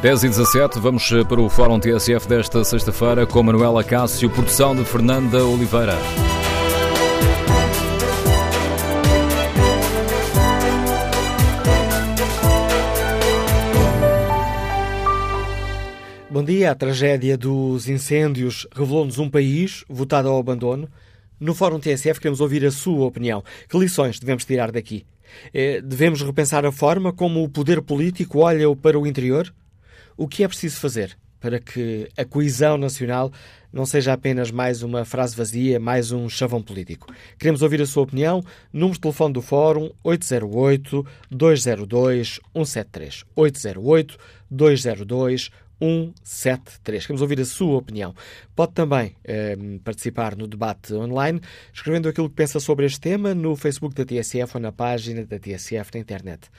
10 e 17, vamos para o Fórum TSF desta sexta-feira com Manuela Cássio, produção de Fernanda Oliveira. Bom dia. A tragédia dos incêndios revelou-nos um país votado ao abandono. No Fórum TSF queremos ouvir a sua opinião. Que lições devemos tirar daqui? Eh, devemos repensar a forma como o poder político olha para o interior? O que é preciso fazer para que a coesão nacional não seja apenas mais uma frase vazia, mais um chavão político? Queremos ouvir a sua opinião. Número de telefone do Fórum 808-202-173. 808-202-173. 173. Queremos ouvir a sua opinião. Pode também eh, participar no debate online, escrevendo aquilo que pensa sobre este tema no Facebook da TSF ou na página da TSF na internet.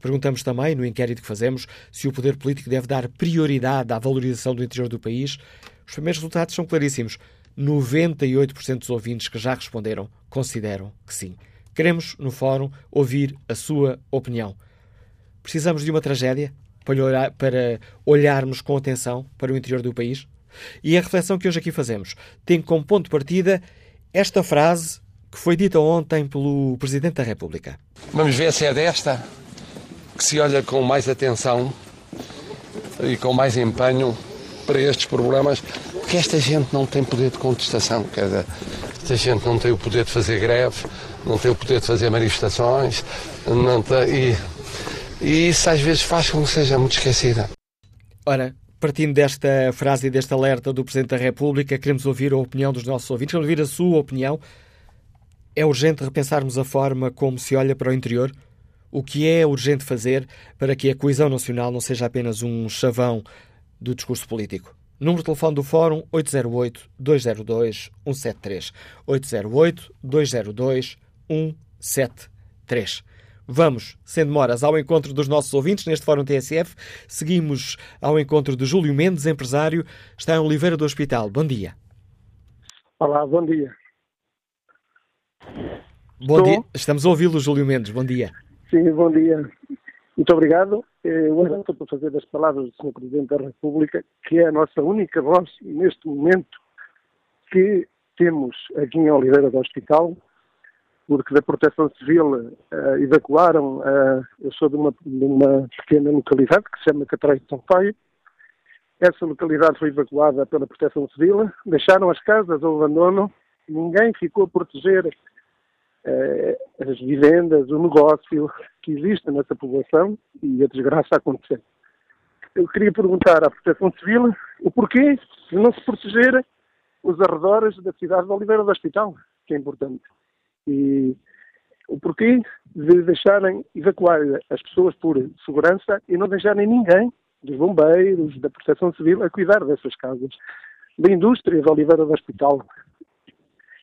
Perguntamos também, no inquérito que fazemos, se o poder político deve dar prioridade à valorização do interior do país. Os primeiros resultados são claríssimos. 98% dos ouvintes que já responderam consideram que sim. Queremos, no fórum, ouvir a sua opinião. Precisamos de uma tragédia para, olhar, para olharmos com atenção para o interior do país? E a reflexão que hoje aqui fazemos tem como ponto de partida esta frase que foi dita ontem pelo Presidente da República. Vamos ver se é desta que se olha com mais atenção e com mais empenho para estes problemas, porque esta gente não tem poder de contestação, quer dizer, esta gente não tem o poder de fazer greve, não tem o poder de fazer manifestações, não tem, e, e isso às vezes faz com que seja muito esquecida. Ora, partindo desta frase e deste alerta do Presidente da República, queremos ouvir a opinião dos nossos ouvintes, queremos ouvir a sua opinião. É urgente repensarmos a forma como se olha para o interior? O que é urgente fazer para que a coesão nacional não seja apenas um chavão do discurso político? Número de telefone do Fórum 808-202-173. 808-202-173. Vamos, sem demoras, ao encontro dos nossos ouvintes neste Fórum TSF. Seguimos ao encontro de Júlio Mendes, empresário, está em Oliveira do Hospital. Bom dia. Olá, bom dia. Bom Estou... dia. Estamos a ouvi-lo, Júlio Mendes. Bom dia. Sim, bom dia. Muito obrigado. Eu estou para fazer as palavras do Sr. Presidente da República, que é a nossa única voz neste momento que temos aqui em Oliveira do Hospital, porque da Proteção Civil uh, evacuaram, uh, eu sou de uma, de uma, pequena localidade que se chama Catrai de São Paio, essa localidade foi evacuada pela Proteção Civil, deixaram as casas ao abandono, ninguém ficou a proteger as vivendas, o negócio que existe nessa população e a desgraça acontecer. Eu queria perguntar à Proteção Civil o porquê de não se proteger os arredores da cidade de Oliveira do Hospital, que é importante. E o porquê de deixarem evacuar as pessoas por segurança e não deixarem ninguém, dos bombeiros, da proteção civil, a cuidar dessas casas. Da indústria de Oliveira do Hospital.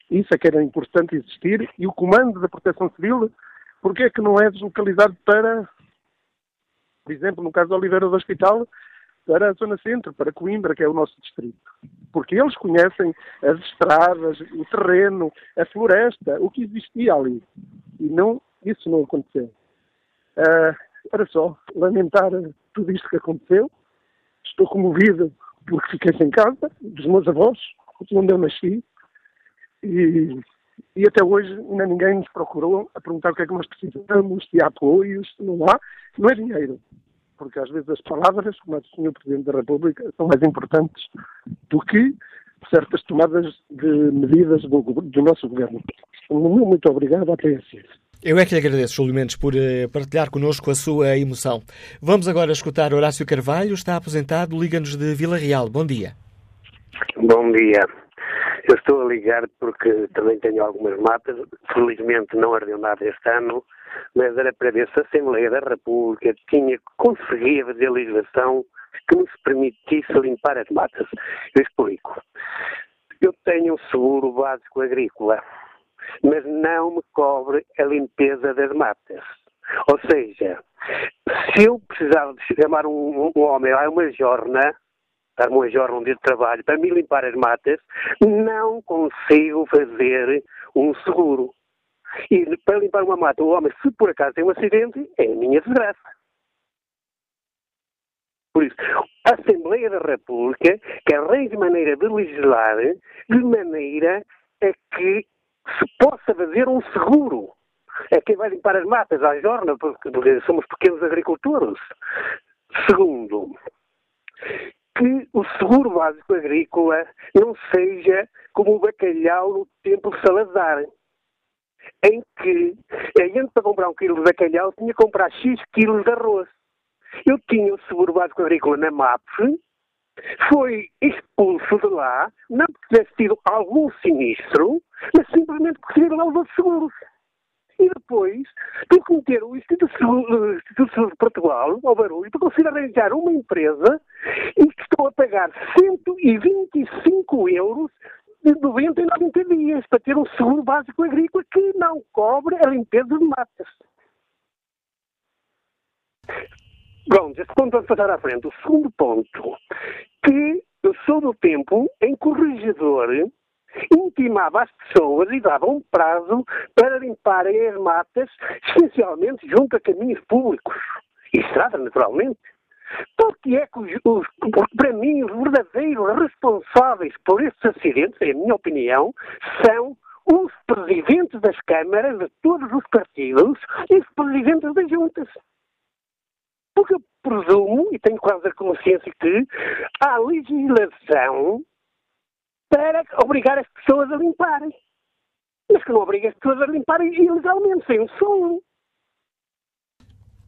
Isso é que era importante existir. E o comando da proteção civil, porquê é que não é deslocalizado para, por exemplo, no caso de Oliveira do Hospital, para a Zona Centro, para Coimbra, que é o nosso distrito. Porque eles conhecem as estradas, o terreno, a floresta, o que existia ali. E não, isso não aconteceu. Uh, era só lamentar tudo isto que aconteceu. Estou comovido porque fiquei sem casa, dos meus avós, onde eu nasci. E, e até hoje ainda ninguém nos procurou a perguntar o que é que nós precisamos, se há apoios, se não há. Não é dinheiro porque às vezes as palavras, como a do Sr. Presidente da República, são mais importantes do que certas tomadas de medidas do, do nosso governo. Muito obrigado à TSF. Eu é que lhe agradeço, Júlio Mendes, por uh, partilhar connosco a sua emoção. Vamos agora escutar Horácio Carvalho, está aposentado, liga-nos de Vila Real. Bom dia. Bom dia. Eu estou a ligar porque também tenho algumas matas, felizmente não ardeu nada este ano, mas era para ver se a Assembleia da República tinha conseguia fazer legislação que nos permitisse limpar as matas. Eu explico. Eu tenho um seguro básico agrícola, mas não me cobre a limpeza das matas. Ou seja, se eu precisava de chamar um, um homem a uma jorna, jornada um dia de trabalho para me limpar as matas, não consigo fazer um seguro. E para limpar uma mata, o homem, se por acaso tem um acidente, é a minha desgraça. Por isso, a Assembleia da República que arranje maneira de legislar de maneira a que se possa fazer um seguro. É quem vai limpar as matas à jorna, porque somos pequenos agricultores. Segundo, que o seguro básico agrícola não seja como o bacalhau no tempo de Salazar, em que a gente para comprar um quilo de bacalhau tinha que comprar X quilos de arroz. Eu tinha o seguro básico agrícola na MAPF, foi expulso de lá, não porque tivesse tido algum sinistro, mas simplesmente porque tiveram lá os outros seguros. E depois meter o Instituto de Saúde de Portugal ao barulho para conseguir arranjar uma empresa e que estou a pagar 125 euros de 90 em 90 dias para ter um seguro básico agrícola que não cobre a limpeza de matas. Pronto, este ponto vamos passar à frente. O segundo ponto, que eu sou do tempo em que o regedor intimava as pessoas e dava um prazo para limparem as matas, essencialmente junto a caminhos públicos e estradas, naturalmente. Porque é que, os, os, para mim, os verdadeiros responsáveis por estes acidentes, em minha opinião, são os presidentes das câmaras de todos os partidos e os presidentes das juntas. Porque eu presumo, e tenho quase a consciência que há legislação para obrigar as pessoas a limparem. Mas que não obriga as pessoas a limparem ilegalmente, sem um som.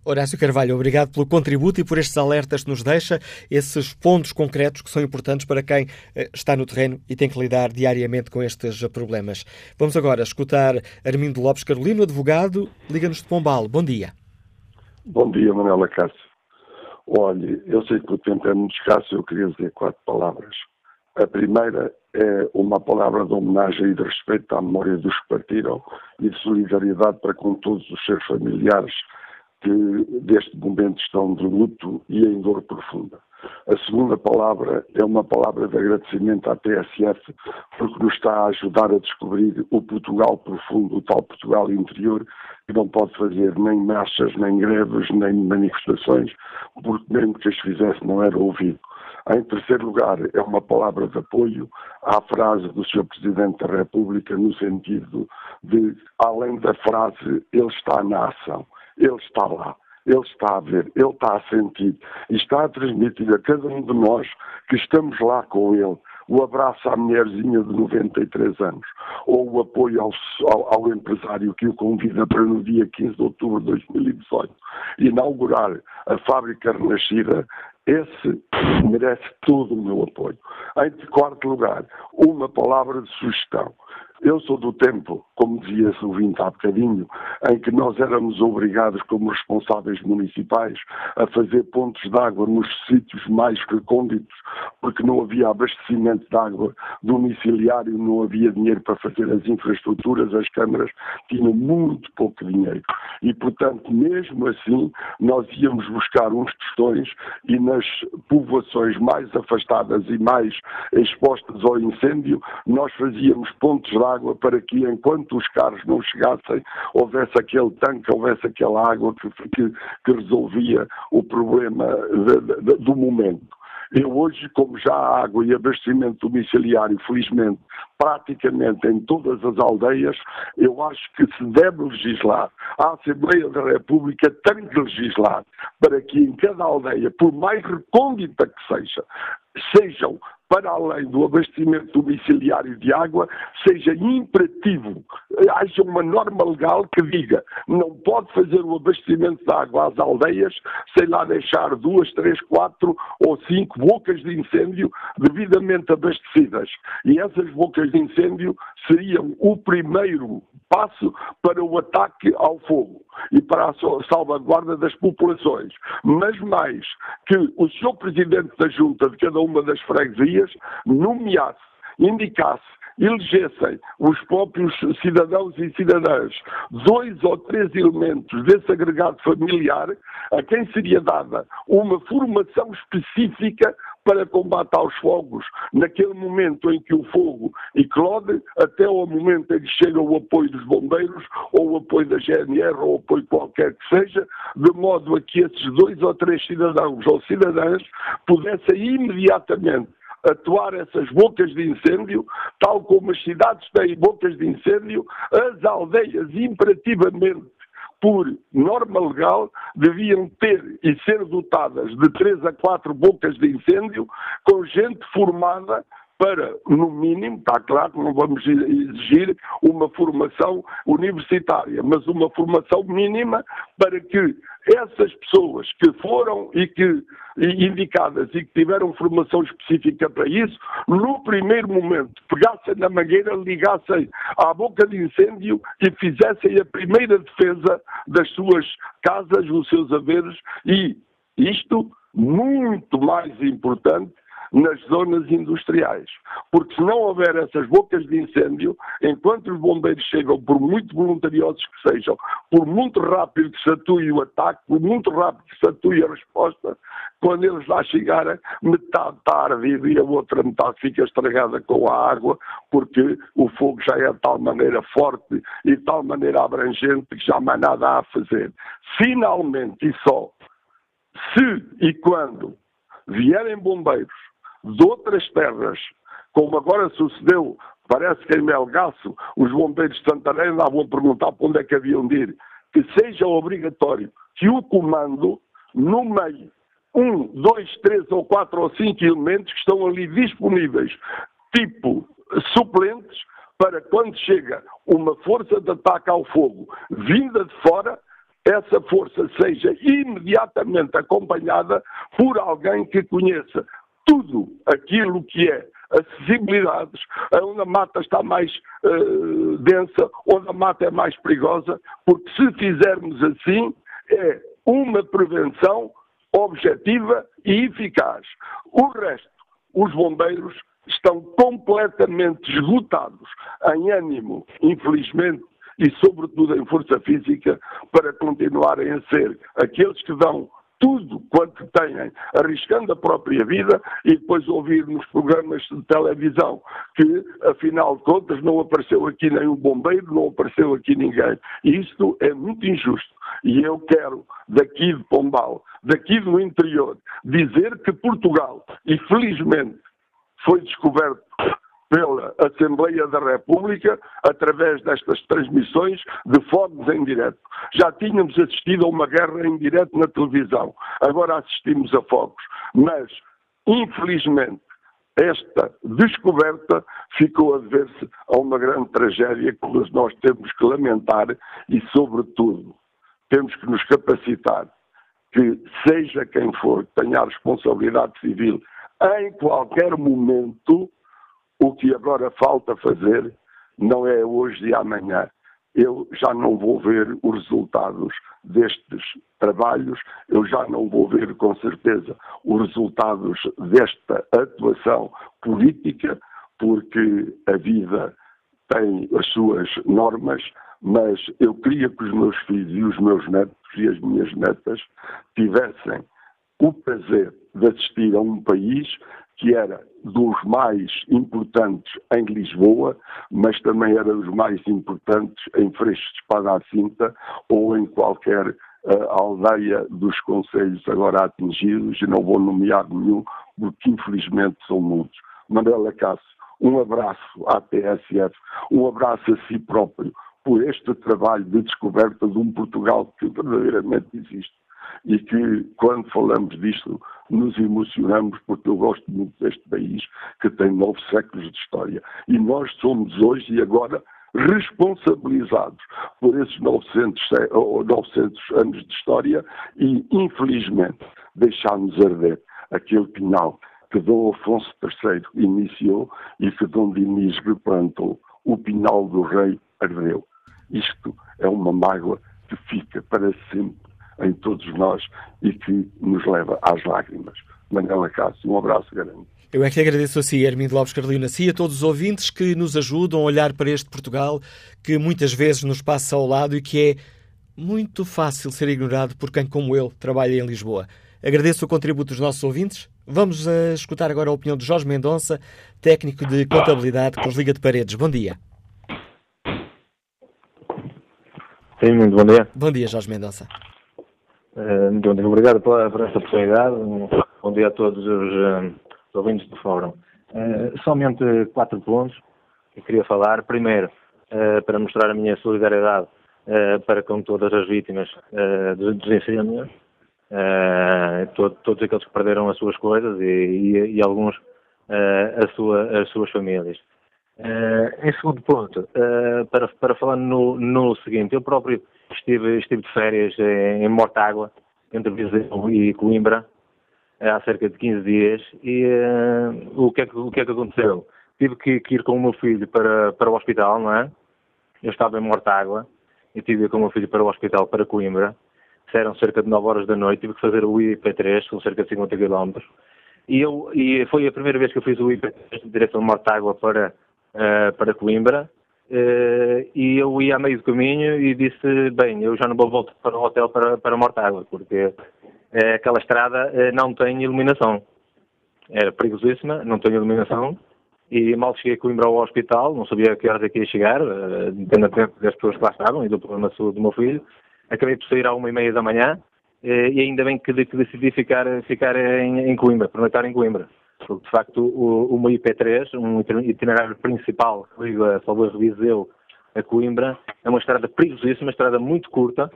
Horácio Carvalho, obrigado pelo contributo e por estes alertas que nos deixa, esses pontos concretos que são importantes para quem eh, está no terreno e tem que lidar diariamente com estes problemas. Vamos agora escutar Armindo Lopes Carolino, advogado, Liga-nos de Pombal. Bom dia. Bom dia, Manuela Cássio. Olhe, eu sei que o tempo é muito escasso, eu queria dizer quatro palavras. A primeira é uma palavra de homenagem e de respeito à memória dos que partiram e de solidariedade para com todos os seus familiares que deste momento estão de luto e em dor profunda. A segunda palavra é uma palavra de agradecimento à TSF, porque nos está a ajudar a descobrir o Portugal profundo, o tal Portugal interior, que não pode fazer nem marchas, nem greves, nem manifestações, porque mesmo que as fizesse não era ouvido. Em terceiro lugar, é uma palavra de apoio à frase do Sr. Presidente da República, no sentido de, além da frase, ele está na ação, ele está lá. Ele está a ver, ele está a sentir e está a transmitir a cada um de nós que estamos lá com ele, o abraço à mulherzinha de 93 anos, ou o apoio ao, ao, ao, empresário que o convida para no dia 15 de outubro de 2018 inaugurar a fábrica renascida esse merece todo o meu apoio. Em quarto lugar, uma palavra de sugestão. Eu sou do tempo, como dizia o ouvinte há bocadinho, em que nós éramos obrigados, como responsáveis municipais, a fazer pontos de água nos sítios mais recônditos, porque não havia abastecimento de água domiciliário, não havia dinheiro para fazer as infraestruturas, as câmaras tinham muito pouco dinheiro. E, portanto, mesmo assim, nós íamos buscar uns tostões e nas povoações mais afastadas e mais expostas ao incêndio, nós fazíamos pontos de água para que, enquanto os carros não chegassem, houvesse aquele tanque, houvesse aquela água que, que, que resolvia o problema de, de, do momento. Eu hoje, como já há água e abastecimento domiciliário, felizmente, praticamente em todas as aldeias, eu acho que se deve legislar. A Assembleia da República tem que legislar para que em cada aldeia, por mais recôndita que seja, sejam para além do abastecimento domiciliário de água, seja imperativo, haja uma norma legal que diga não pode fazer o abastecimento de água às aldeias sem lá deixar duas, três, quatro ou cinco bocas de incêndio devidamente abastecidas. E essas bocas de incêndio seriam o primeiro passo para o ataque ao fogo e para a salvaguarda das populações. Mas mais, que o Sr. Presidente da Junta de cada uma das freguesias nomeasse, indicasse elegessem os próprios cidadãos e cidadãs dois ou três elementos desse agregado familiar, a quem seria dada uma formação específica para combate aos fogos, naquele momento em que o fogo eclode, até ao momento em que chega o apoio dos bombeiros, ou o apoio da GNR, ou o apoio qualquer que seja, de modo a que esses dois ou três cidadãos ou cidadãs pudessem imediatamente atuar essas bocas de incêndio, tal como as cidades têm bocas de incêndio, as aldeias imperativamente por norma legal, deviam ter e ser dotadas de três a quatro bocas de incêndio, com gente formada para, no mínimo, está claro que não vamos exigir uma formação universitária, mas uma formação mínima para que essas pessoas que foram e que indicadas e que tiveram formação específica para isso, no primeiro momento pegassem na mangueira, ligassem à boca de incêndio e fizessem a primeira defesa das suas casas, dos seus haveres e isto muito mais importante nas zonas industriais. Porque se não houver essas bocas de incêndio, enquanto os bombeiros chegam, por muito voluntariosos que sejam, por muito rápido que se atue o ataque, por muito rápido que se atue a resposta, quando eles lá chegarem, metade está ardida e a outra metade fica estragada com a água, porque o fogo já é de tal maneira forte e de tal maneira abrangente que já nada há a fazer. Finalmente, e só, se e quando vierem bombeiros de outras terras, como agora sucedeu, parece que em Melgaço, os bombeiros de Santarém andavam a perguntar para onde é que haviam de ir, que seja obrigatório que o comando, no meio, um, dois, três ou quatro ou cinco elementos que estão ali disponíveis, tipo suplentes, para quando chega uma força de ataque ao fogo vinda de fora, essa força seja imediatamente acompanhada por alguém que conheça tudo aquilo que é acessibilidades, onde a mata está mais uh, densa, onde a mata é mais perigosa, porque se fizermos assim, é uma prevenção objetiva e eficaz. O resto, os bombeiros estão completamente esgotados em ânimo, infelizmente, e sobretudo em força física, para continuarem a ser aqueles que dão tudo quanto têm, arriscando a própria vida, e depois ouvir nos programas de televisão que, afinal de contas, não apareceu aqui nenhum bombeiro, não apareceu aqui ninguém. Isto é muito injusto. E eu quero, daqui de Pombal, daqui do interior, dizer que Portugal, e felizmente foi descoberto pela Assembleia da República através destas transmissões de fogos em direto. Já tínhamos assistido a uma guerra em direto na televisão, agora assistimos a fogos. Mas, infelizmente, esta descoberta ficou a dever-se a uma grande tragédia que nós temos que lamentar e, sobretudo, temos que nos capacitar que, seja quem for, tenha a responsabilidade civil em qualquer momento, o que agora falta fazer não é hoje e amanhã. Eu já não vou ver os resultados destes trabalhos, eu já não vou ver com certeza os resultados desta atuação política, porque a vida tem as suas normas, mas eu queria que os meus filhos e os meus netos e as minhas netas tivessem o prazer de assistir a um país que era dos mais importantes em Lisboa, mas também era dos mais importantes em Freixo de Espada à Cinta ou em qualquer uh, aldeia dos conselhos agora atingidos, e não vou nomear nenhum, porque infelizmente são muitos. Manuela Cássio, um abraço à TSF, um abraço a si próprio por este trabalho de descoberta de um Portugal que verdadeiramente existe e que, quando falamos disto, nos emocionamos porque eu gosto muito deste país que tem nove séculos de história. E nós somos hoje e agora responsabilizados por esses 900, 900 anos de história e, infelizmente, deixámos arder aquele pinal que Dom Afonso III iniciou e que Dom Dinis replantou. O pinal do rei ardeu. Isto é uma mágoa que fica para sempre em todos nós e que nos leva às lágrimas. Manuela Cássio, um abraço grande. Eu é que agradeço a si, Hermindo Lopes Carolina, si a todos os ouvintes que nos ajudam a olhar para este Portugal que muitas vezes nos passa ao lado e que é muito fácil ser ignorado por quem, como eu, trabalha em Lisboa. Agradeço o contributo dos nossos ouvintes. Vamos a eh, escutar agora a opinião de Jorge Mendonça, técnico de contabilidade que nos liga de paredes. Bom dia. Sim, muito bom dia. Bom dia, Jorge Mendonça. Uh, muito. Obrigado por, por esta oportunidade. Bom dia a todos os, uh, ouvintes do Fórum. Uh, somente quatro pontos que queria falar. Primeiro, para mostrar a minha solidariedade para com todas as vítimas dos, dos incêndios, todo, todos aqueles que perderam as suas coisas e, e, e alguns sua, as suas famílias. Uh, em segundo ponto, uh, para, para falar no, no seguinte, eu próprio estive, estive de férias em, Mortágua, entre Viseu e Coimbra, uh, há cerca de 15 dias, e o, que é que, o que é que aconteceu? Tive que, que, ir com o meu filho para, para o hospital, não é? Eu estava em Mortágua, e tive que ir com o meu filho para o hospital, para Coimbra, eram cerca de 9 horas da noite, tive que fazer o IP3, são cerca de 50 km, e, eu, e foi a primeira vez que eu fiz o IP3 de direção de Mortágua para uh, para Coimbra uh, e eu ia a meio do caminho e disse, bem, eu já não vou voltar para o hotel para, para Mortágua, porque uh, aquela estrada não tem iluminação. Era perigosíssima, não tem iluminação e mal cheguei a Coimbra ao hospital, não sabia a que horas é que ia chegar, uh, tempo das pessoas que lá estavam e do problema de do meu filho. Acabei por sair à uma e meia da manhã e ainda bem que, que decidi ficar, ficar em, em Coimbra, pernoitar em Coimbra porque de facto o, uma IP3, um itinerário principal que liga Salvador Viseu a Coimbra, é uma estrada perigosíssima, uma estrada muito curta,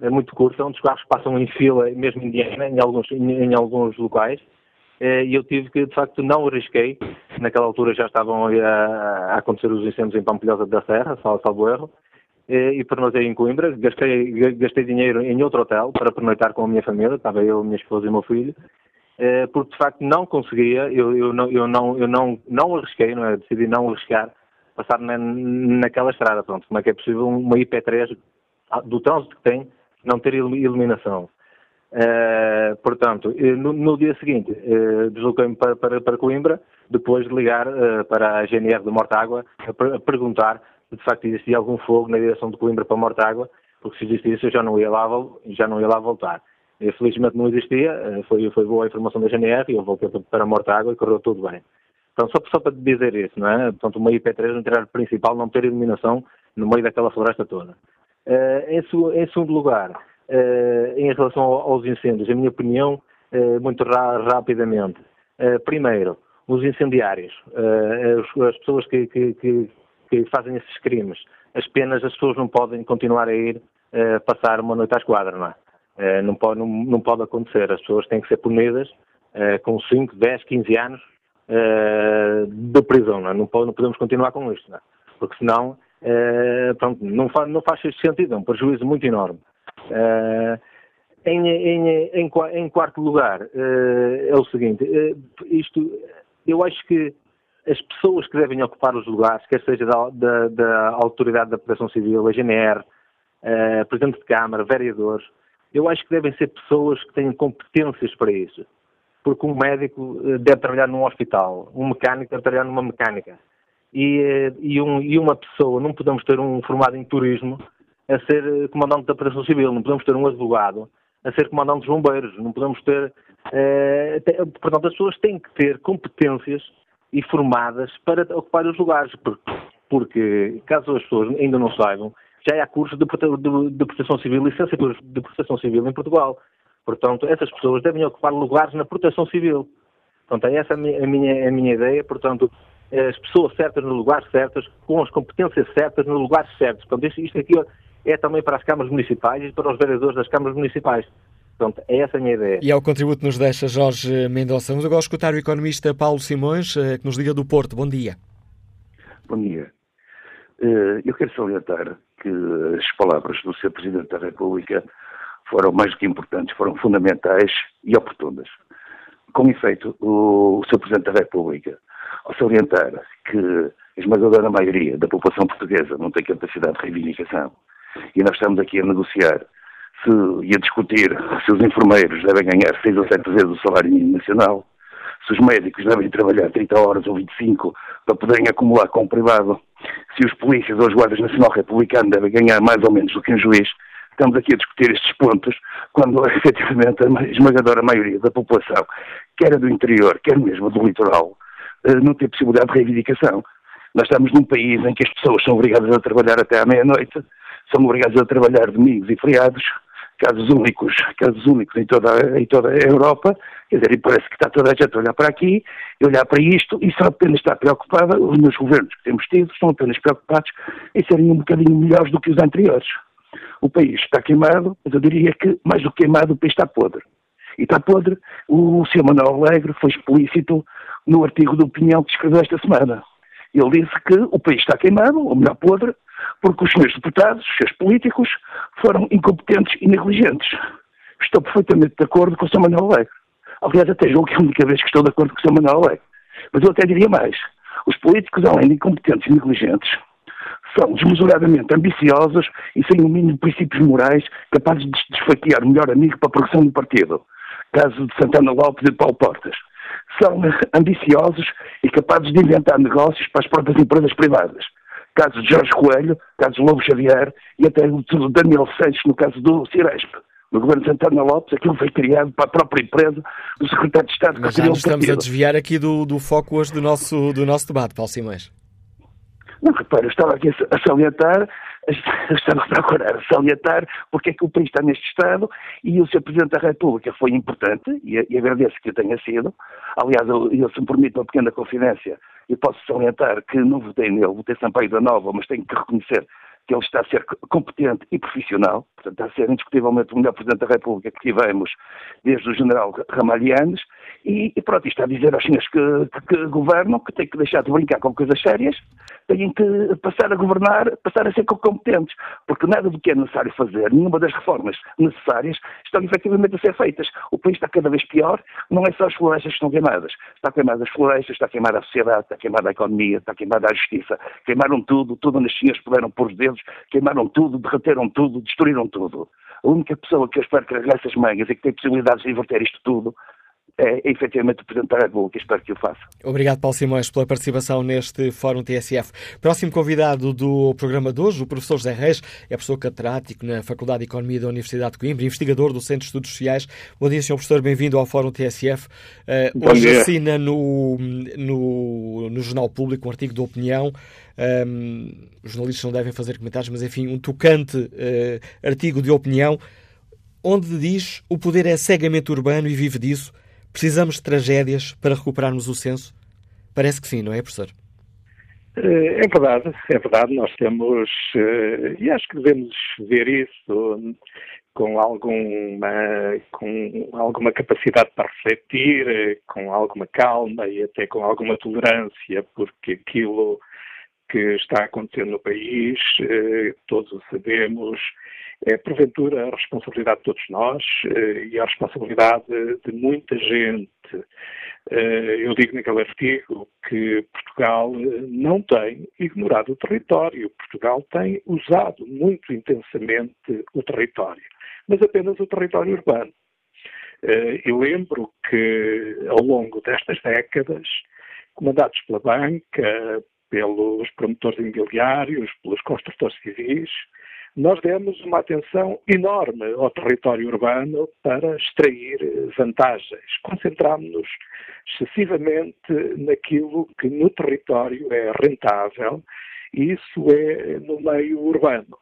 é muito curta, onde os carros passam em fila, mesmo indiana, em alguns, em, em alguns locais, eh, e eu tive que, de facto, não arrisquei. Naquela altura já estavam a, a acontecer os incêndios em Pampilhosa da Serra, salvo erro, eh, e pernoitei em Coimbra. Gastei, gastei dinheiro em outro hotel para pernoitar com a minha família, estava eu, minha esposa e o meu filho, porque de facto não conseguia, eu, eu, não, eu, não, eu não, não arrisquei, não é? decidi não arriscar passar na, naquela estrada. Pronto, como é que é possível uma IP3 ah, do trânsito que tem não ter iluminação? Uh, portanto, no, no, dia seguinte uh, desloquei-me para, para, para, Coimbra, depois de ligar uh, para a GNR de Mortágua a, a, perguntar se de facto existia algum fogo na direção de Coimbra para Mortágua, porque se existisse eu já não ia lá, já não ia lá voltar. Felizmente não existia, eh, foi, foi boa a informação da GNR e eu voltei para a Morta Água e correu tudo bem. Então, só, só para dizer isso, não é? Portanto, uma IP3 no itinerário principal não ter iluminação no meio daquela floresta toda. Uh, em, em, segundo lugar, uh, em relação aos incêndios, a minha opinião, uh, muito ra rapidamente. primeiro, os incendiários, as, as, pessoas que, que, que, que, fazem esses crimes, as penas, as pessoas não podem continuar a ir passar uma noite à esquadra, não é? Eh, não, pode, não, não, pode acontecer. As pessoas têm que ser punidas uh, com 5, 10, 15 anos uh, de prisão. Não, é? não, pode, não, podemos continuar com isto, não é? porque senão pronto, não, faz, não faz sentido, é um prejuízo muito enorme. Em, em, em, em, quarto lugar, é o seguinte, isto, eu acho que as pessoas que devem ocupar os lugares, quer seja da, da, da Autoridade da Proteção Civil, a GNR, Presidente de Câmara, vereadores, eu acho que devem ser pessoas que tenham competências para isso. Porque um médico eh, deve trabalhar num hospital, um mecânico deve trabalhar numa mecânica. E, eh, e, um, e uma pessoa, não podemos ter um formado em turismo a ser eh, comandante da Proteção Civil, não podemos ter um advogado a ser comandante dos bombeiros, não podemos ter. Eh, portanto, as pessoas têm que ter competências e formadas para ocupar os lugares, porque, porque caso as pessoas ainda não saibam, já há cursos de, de, de proteção civil, licenciaturas de proteção civil em Portugal. Portanto, essas pessoas devem ocupar lugares na proteção civil. Portanto, é essa a minha, a minha, a minha ideia. Portanto, as pessoas certas no lugar certas, com as competências certas no lugar certos. Portanto, isto, isto aqui é também para as câmaras municipais e para os vereadores das câmaras municipais. Portanto, é essa a minha ideia. E ao contributo que nos deixa Jorge Mendonça. Vamos agora escutar o economista Paulo Simões, eh, que nos liga do Porto. Bom dia. Bom dia. Eh, eu quero salientar que as palavras do Sr. Presidente da República foram mais do que importantes, foram fundamentais e oportunas. Com efeito, o Sr. Presidente da República, ao salientar que a esmagadora maioria da população portuguesa não tem capacidade de reivindicação e nós estamos aqui a negociar se, e a discutir se os enfermeiros devem ganhar seis ou sete vezes o salário mínimo nacional, se os médicos devem trabalhar 30 horas ou 25 para poderem acumular com o privado, se os polícias ou os guardas nacional republicanos devem ganhar mais ou menos do que um juiz, estamos aqui a discutir estes pontos, quando efetivamente a esmagadora maioria da população, quer do interior, quer mesmo do litoral, eh, não tem possibilidade de reivindicação. Nós estamos num país em que as pessoas são obrigadas a trabalhar até à meia-noite, são obrigadas a trabalhar domingos e feriados, casos únicos, casos únicos em toda, em toda a Europa, quer dizer, e parece que está toda a gente a olhar para aqui, e olhar para isto, e só apenas está preocupada, os meus governos que temos tido, estão apenas preocupados em serem um bocadinho melhores do que os anteriores. O país está queimado, mas eu diria que, mais do que queimado, o país está podre. E está podre, o Sr. Manuel Alegre foi explícito no artigo de opinião que escreveu esta semana. Ele disse que o país está queimado, ou melhor, podre, porque os seus deputados, os seus políticos, foram incompetentes e negligentes. Estou perfeitamente de acordo com o Sr. Manuel Alegre. Aliás, até julgo que é a única vez que estou de acordo com o Sr. Manuel Alegre. Mas eu até diria mais. Os políticos, além de incompetentes e negligentes, são desmesuradamente ambiciosos e sem o mínimo de princípios morais capazes de desfaquear o melhor amigo para a progressão do partido. Caso de Santana Lopes e Paulo Portas. São ambiciosos e capazes de inventar negócios para as próprias empresas privadas caso de Jorge Coelho, caso de Lobo Xavier e até o de Daniel Santos no caso do Ciresp. No governo de Santana Lopes, aquilo foi criado para a própria empresa do secretário de Estado Mas já nos estamos a desviar aqui do, do foco hoje do nosso, do nosso debate, Paulo Simões. Não, repara, eu estava aqui a salientar, estava a procurar salientar porque é que o país está neste estado e o Sr. Presidente da República foi importante e, e agradeço que o tenha sido. Aliás, eu, eu, se me permite uma pequena confidência, eu posso salientar que não votei nele, votei Sampaio da Nova, mas tenho que reconhecer que ele está a ser competente e profissional, portanto está a ser indiscutivelmente o melhor Presidente da República que tivemos desde o General Ramalhianes, e, e pronto, está a dizer aos senhores que, que, que, governam que têm que deixar de brincar com coisas sérias, têm que passar a governar, passar a ser competentes, porque nada do que é necessário fazer, nenhuma das reformas necessárias estão efetivamente a ser feitas. O país está cada vez pior, não é só as florestas que estão queimadas, está queimada as florestas, está queimada a sociedade, está queimada a economia, está queimada a justiça, queimaram tudo, tudo onde os senhores puderam pôr os dedos, queimaram tudo, derreteram tudo, destruíram tudo. A única pessoa que eu espero que regresse as mangas e que tem possibilidades de inverter isto tudo é, efetivamente o Presidente da República. Espero que o faça. Obrigado, Paulo Simões, pela participação neste Fórum TSF. Próximo convidado do programa de hoje, o professor José Reis, é professor catedrático na Faculdade de Economia da Universidade de Coimbra, investigador do Centro de Estudos Sociais. Bom dia, Sr. Professor, bem-vindo ao Fórum TSF. Uh, hoje dia. assina no, no, no Jornal Público um artigo de opinião um, os jornalistas não devem fazer comentários, mas enfim, um tocante uh, artigo de opinião onde diz o poder é cegamente urbano e vive disso. Precisamos de tragédias para recuperarmos o senso? Parece que sim, não é, professor? Eh, é verdade, é verdade. Nós temos, eh, e acho que devemos ver isso com alguma, com alguma capacidade para refletir, eh, com alguma calma e até com alguma tolerância, porque aquilo que está acontecendo no país, todos o sabemos, é porventura a responsabilidade de todos nós eh, e a responsabilidade de muita gente. Eh, eu digo naquele artigo que Portugal eh, não tem ignorado o território. Portugal tem usado muito intensamente o território, mas apenas o território urbano. Eu lembro que ao longo destas décadas, comandados pela banca, pelos promotores imobiliários, pelos construtores civis, nós demos uma atenção enorme ao território urbano para extrair vantagens. Concentrámos-nos excessivamente naquilo que no território é rentável, e isso é no meio urbano.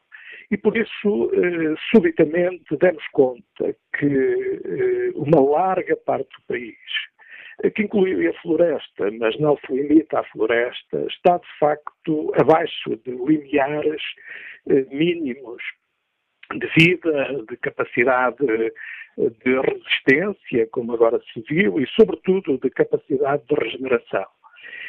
E por isso, eh, subitamente, demos conta que eh, uma larga parte do país, que incluiu a floresta, mas não se limita à floresta, está de facto abaixo de limiares eh, mínimos de vida, de capacidade de resistência, como agora se viu, e sobretudo de capacidade de regeneração.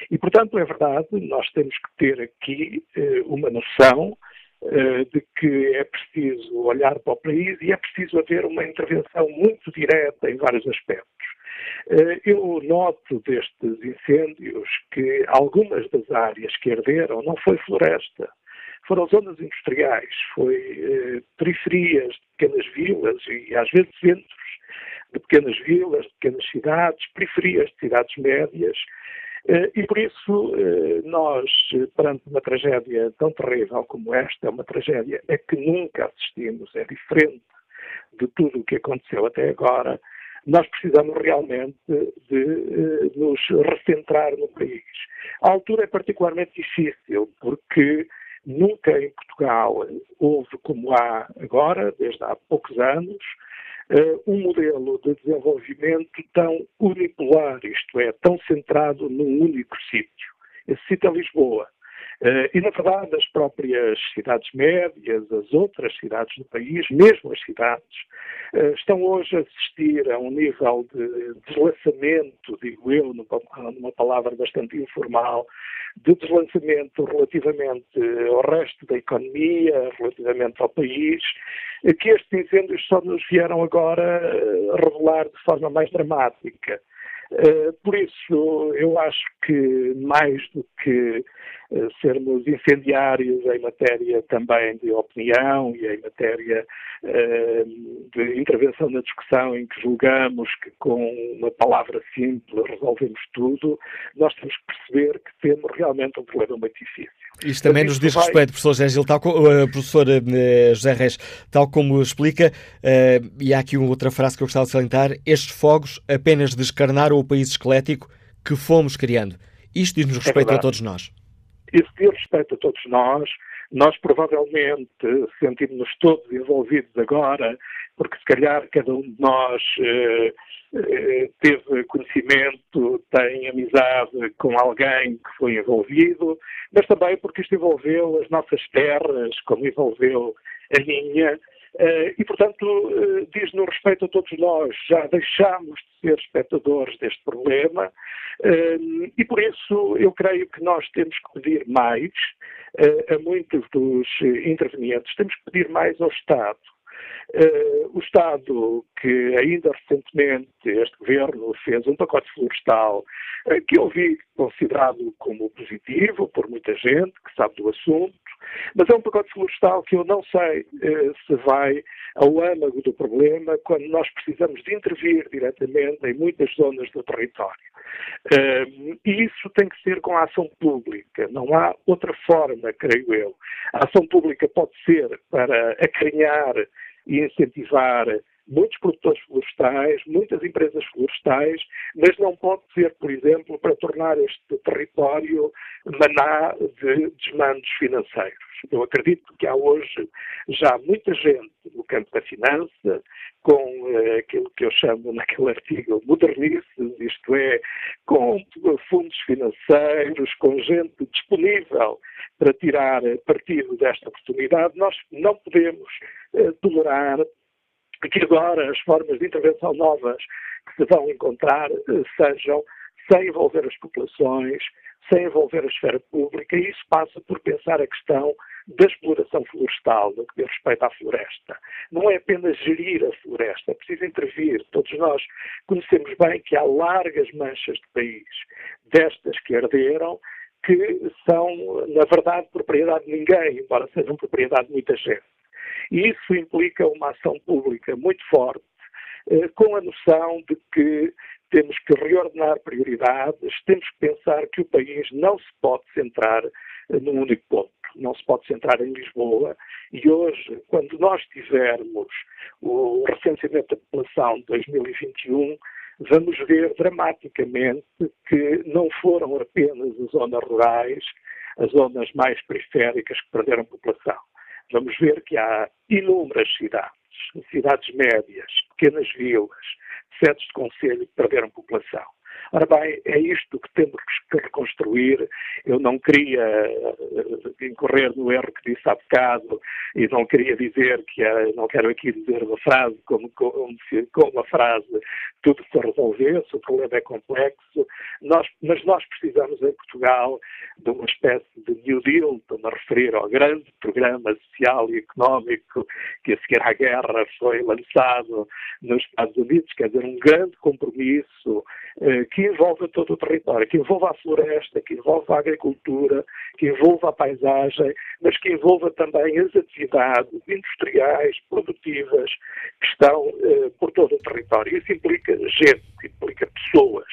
E, portanto, é verdade, nós temos que ter aqui eh, uma noção eh, de que é preciso olhar para o país e é preciso haver uma intervenção muito direta em vários aspectos. Eh, eu noto destes incêndios que algumas das áreas que arderam não foi floresta, foram zonas industriais, foi eh, periferias de pequenas vilas e às vezes centros de pequenas vilas, de pequenas cidades, periferias de cidades médias, eh, e por isso, nós, perante uma tragédia tão terrível como esta, é uma tragédia a que nunca assistimos, é diferente de tudo o que aconteceu até agora, nós precisamos realmente de eh, nos recentrar no país. A altura é particularmente difícil, porque nunca em Portugal houve, como há agora, desde há poucos anos, uh, um modelo de desenvolvimento tão unipolar, isto é, tão centrado num único sítio. Esse sítio é Lisboa. Uh, e, na verdade, as próprias cidades médias, as outras cidades do país, mesmo as cidades, uh, estão hoje a assistir a um nível de deslançamento, digo eu, numa, palavra bastante informal, de deslançamento relativamente ao resto da economia, relativamente ao país, que estes incêndios só nos vieram agora revelar de forma mais dramática. Eh, por isso, eu acho que mais do que eh, sermos incendiários em matéria também de opinião e em matéria eh, de intervenção na discussão em que julgamos que com uma palavra simples resolvemos tudo, nós temos que perceber que temos realmente um problema muito difícil. Isto também nos diz vai... respeito, professor José Gil, tal como, uh, professor José Reis, tal como explica, e há aqui uma outra frase que eu gostava de salientar, estes fogos apenas descarnaram o país esquelético que fomos criando. Isto diz-nos é respeito é a todos nós. Isso diz respeito a todos nós. Nós provavelmente sentimos-nos todos envolvidos agora, porque se calhar cada um de nós eh, teve conhecimento, tem amizade com alguém que foi envolvido, mas também porque isto envolveu as nossas terras, como envolveu a minha, eh, e, portanto, eh, diz-nos respeito a todos nós. Já deixámos de ser espectadores deste problema e, por isso, eu creio que nós temos que pedir mais a muitos dos intervenientes, temos que pedir mais ao Estado o Estado, que ainda recentemente este governo fez um pacote florestal uh, que eu vi considerado como positivo por muita gente que sabe do assunto, mas é um pacote florestal que eu não sei uh, se vai ao âmago do problema quando nós precisamos de intervir diretamente em muitas zonas do território. e isso tem que ser com a ação pública, não há outra forma, creio eu. A ação pública pode ser para acarinhar e incentivar muitos produtores florestais, muitas empresas florestais, mas não pode ser, por exemplo, para tornar este território maná de desmandos financeiros. Eu acredito que há hoje já muita gente no campo da finança, com uh, aquilo que eu chamo naquele artigo modernices, isto é, com fundos financeiros, com gente disponível para tirar partido desta oportunidade. Nós não podemos uh, tolerar que agora as formas de intervenção novas que se vão encontrar uh, sejam sem envolver as populações, sem envolver a esfera pública, e isso passa por pensar a questão da exploração florestal no que diz respeito à floresta. Não é apenas gerir a floresta, é preciso intervir. Todos nós conhecemos bem que há largas manchas de país, destas que arderam, que são, na verdade, propriedade de ninguém, embora sejam propriedade de muita gente. E isso implica uma ação pública muito forte, eh, com a noção de que temos que reordenar prioridades, temos que pensar que o país não se pode centrar eh, num único ponto, não se pode centrar em Lisboa. E hoje, quando nós tivermos o recenseamento da população de 2021, vamos ver dramaticamente que não foram apenas as zonas rurais, as zonas mais periféricas que perderam população. Vamos ver que há inúmeras cidades, cidades médias, pequenas vilas, sedes de conselho que perderam população. Ora bem, é isto que temos que reconstruir. Eu não queria uh, incorrer no erro que disse há bocado e não queria dizer que, não quero aqui dizer uma frase como, como, como uma frase tudo se resolvesse, o problema é complexo, nós, mas nós precisamos em Portugal de uma espécie de New Deal, estou-me a referir ao grande programa social e económico que a seguir à guerra foi lançado nos Estados Unidos, quer dizer, um grande compromisso eh, eh, que envolva todo o território, que envolva a floresta, que envolva a agricultura, que envolva a paisagem, mas que envolva também as atividades industriais, produtivas, que estão uh, por todo o território. Isso implica gente, implica pessoas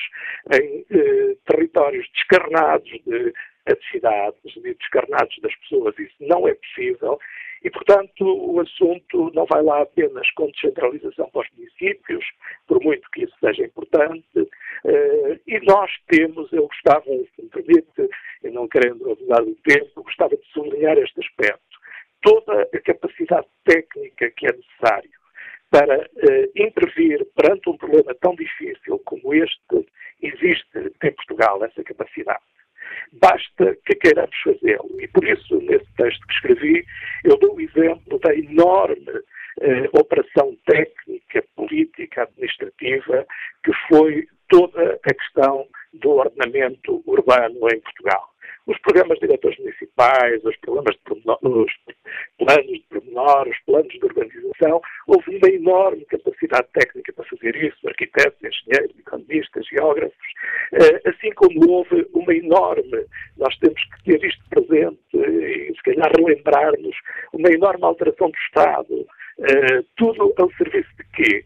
em uh, territórios descarnados de atividades e descarnados das pessoas. Isso não é possível e, portanto, o assunto não vai lá apenas com descentralização para os municípios, por muito que isso seja importante, uh, e nós temos, eu gostava, se me permite, e não querendo abusar do tempo, gostava de sublinhar este aspecto. Toda a capacidade técnica que é necessário para uh, intervir perante um problema tão difícil como este, existe em Portugal essa capacidade. Basta que queiramos fazê-lo. E por isso, nesse texto que escrevi, eu dou o exemplo da enorme eh, operação técnica, política, administrativa, que foi toda a questão do ordenamento urbano em Portugal os programas de diretores municipais, os programas de os planos de pormenor, os planos de organização, houve uma enorme capacidade técnica para fazer isso, arquitetos, engenheiros, economistas, geógrafos, assim como houve uma enorme, nós temos que ter isto presente e se calhar relembrar-nos, uma enorme alteração do Estado, Uh, tudo ao serviço de quê?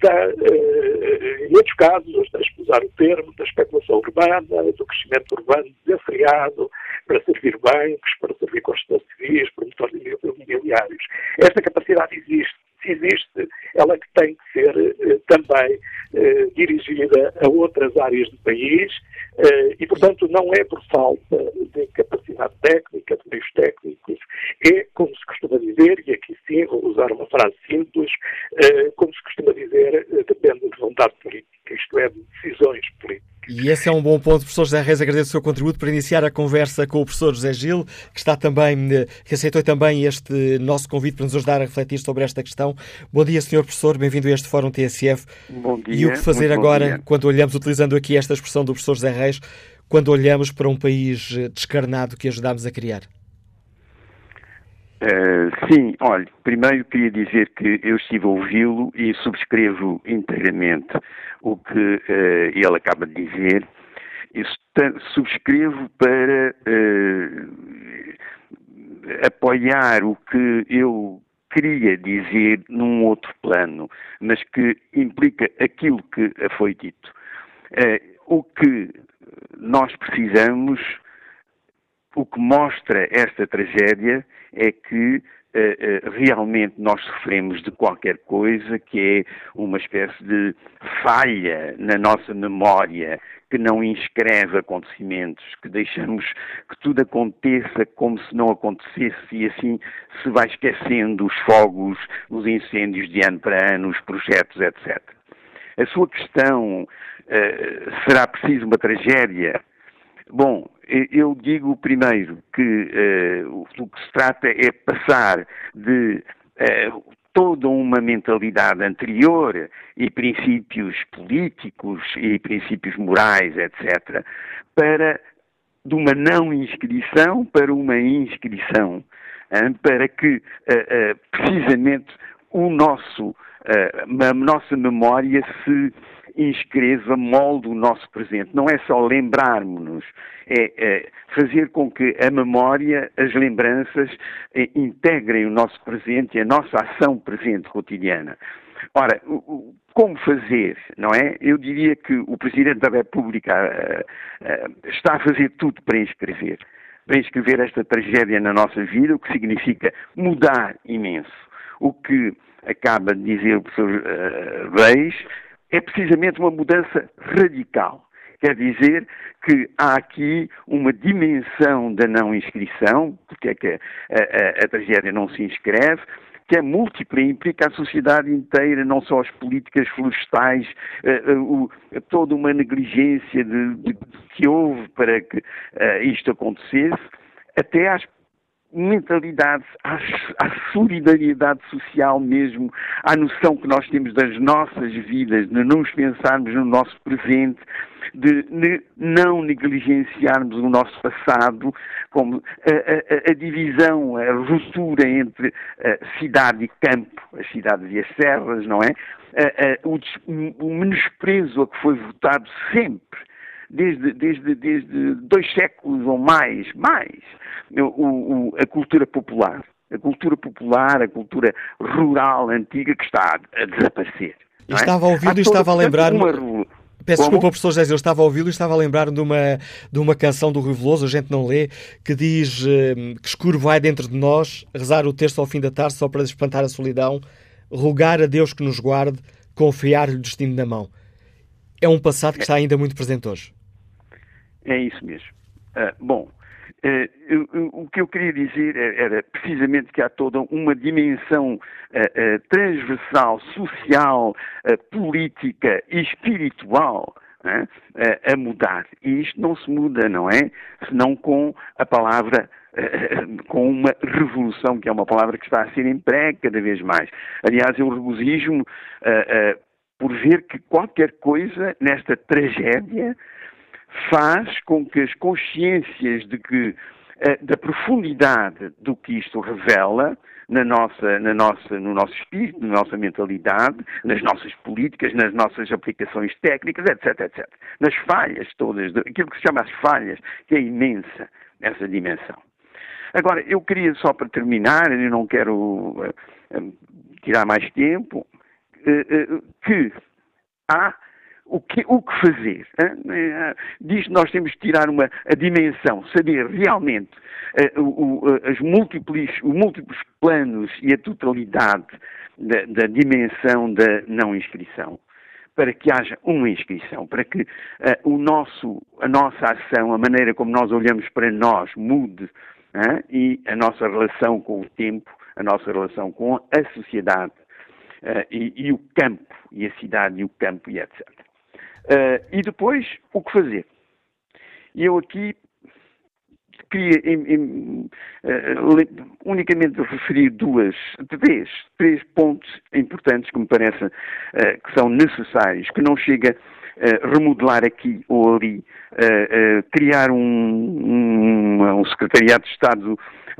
Da, em muitos casos, deixe-me usar o termo, da especulação urbana, do crescimento urbano desenfreado, para servir bancos, para servir construtores civis, promotores imobiliários. Esta capacidade existe. Se existe, ela que tem que ser também dirigida a outras áreas do país e, portanto, não é por falta de capacidade técnica, de meios técnicos, é, como se costuma dizer, e aqui sim vou usar uma frase simples, eh, como se costuma dizer, eh, depende de vontade política, isto é, de decisões políticas. E esse é um bom ponto, professor José Reis. Agradeço o seu contributo para iniciar a conversa com o professor José Gil, que está também, que aceitou também este nosso convite para nos ajudar a refletir sobre esta questão. Bom dia, senhor professor, bem-vindo a este Fórum TSF. Bom dia. E o que fazer agora, quando olhamos, utilizando aqui esta expressão do professor José Reis, quando olhamos para um país descarnado que ajudámos a criar? Uh, sim, olha, primeiro queria dizer que eu estive a ouvi-lo e subscrevo inteiramente o que uh, ele acaba de dizer. Subscrevo para uh, apoiar o que eu queria dizer num outro plano, mas que implica aquilo que foi dito. o que nós precisamos o que mostra esta tragédia é que realmente nós sofremos de qualquer coisa que é uma espécie de falha na nossa memória que não inscreve acontecimentos, que deixamos que tudo aconteça como se não acontecesse e assim se vai esquecendo os fogos, os incêndios de ano para ano, os projetos, etc. A sua questão uh, será preciso uma tragédia? Bom, eu digo primeiro que uh, o que se trata é passar de uh, toda uma mentalidade anterior e princípios políticos e princípios morais, etc., para de uma não inscrição para uma inscrição, hein, para que uh, precisamente o nosso, a nossa memória se inscreva, molde o nosso presente. Não é só lembrarmos-nos, é, é, fazer com que a memória, as lembranças é, integrem o nosso presente e a nossa ação presente cotidiana. Ora, como fazer, não é? Eu diria que o Presidente da República uh, uh, está a fazer tudo para inscrever. Para inscrever esta tragédia na nossa vida, o que significa mudar imenso. O que acaba de dizer o professor uh, Reis, é precisamente uma mudança radical. Quer dizer que há aqui uma dimensão da não inscrição, porque é que a, a, a tragédia não se inscreve, que é múltipla e implica a sociedade inteira, não só as políticas florestais, uh, uh, toda uma negligência de, de, que houve para que uh, isto acontecesse, até às mentalidade, à, à, solidariedade social mesmo, à noção que nós temos das nossas vidas, de não nos pensarmos no nosso presente, de, de não negligenciarmos o nosso passado, como a, a, a divisão, a ruptura entre cidade e campo, as cidades e as serras, não é? O, o menosprezo a que foi votado sempre desde, desde, desde dois séculos ou mais, mais, o, o, a cultura popular. A cultura popular, a cultura rural antiga que está a, a desaparecer. É? Estava a ouvi-lo e estava a lembrar. Uma... Peço Como? desculpa, professor José, eu estava a ouvi-lo e estava a lembrar de uma, de uma canção do Rui Veloso, a gente não lê, que diz uh, que escuro vai dentro de nós, rezar o texto ao fim da tarde só para espantar a solidão, rogar a Deus que nos guarde, confiar-lhe o destino na mão. É um passado que está ainda muito presente hoje. É isso mesmo. Uh, bom, uh, o que eu queria dizer era precisamente que há toda uma dimensão uh, transversal, social, política e espiritual a mudar. E isto não se muda, não é? Senão com a palavra com uma revolução, que é uma palavra que está a ser emprega cada vez mais. Aliás, eu regozijo-me uh, uh, por ver que qualquer coisa nesta tragédia faz com que as consciências de que eh, da profundidade do que isto revela na nossa, na nossa, no nosso espírito, na nossa mentalidade, nas nossas políticas, nas nossas aplicações técnicas, etc, etc. Nas falhas todas, aquilo que se chama as falhas, que é imensa essa dimensão. Agora, eu queria só para terminar, eu não quero uh, tirar mais tempo, uh, que há o que, o que fazer? Hein? Diz que nós temos que tirar uma, a dimensão, saber realmente uh, o, o, as múltiplos, os múltiplos planos e a totalidade da, da, dimensão da não inscrição. Para que haja uma inscrição, para que uh, o nosso, a nossa ação, a maneira como nós olhamos para nós mude e a nossa relação com o tempo, a nossa relação com a sociedade uh, e, e o campo, e a cidade e o campo e etc. Uh, e depois, o que fazer? E eu aqui queria em, em, uh, unicamente referir duas, três, três pontos importantes que me parecem uh, que são necessários, que não chega a remodelar aqui ou ali, criar um, um, um, secretariado de Estado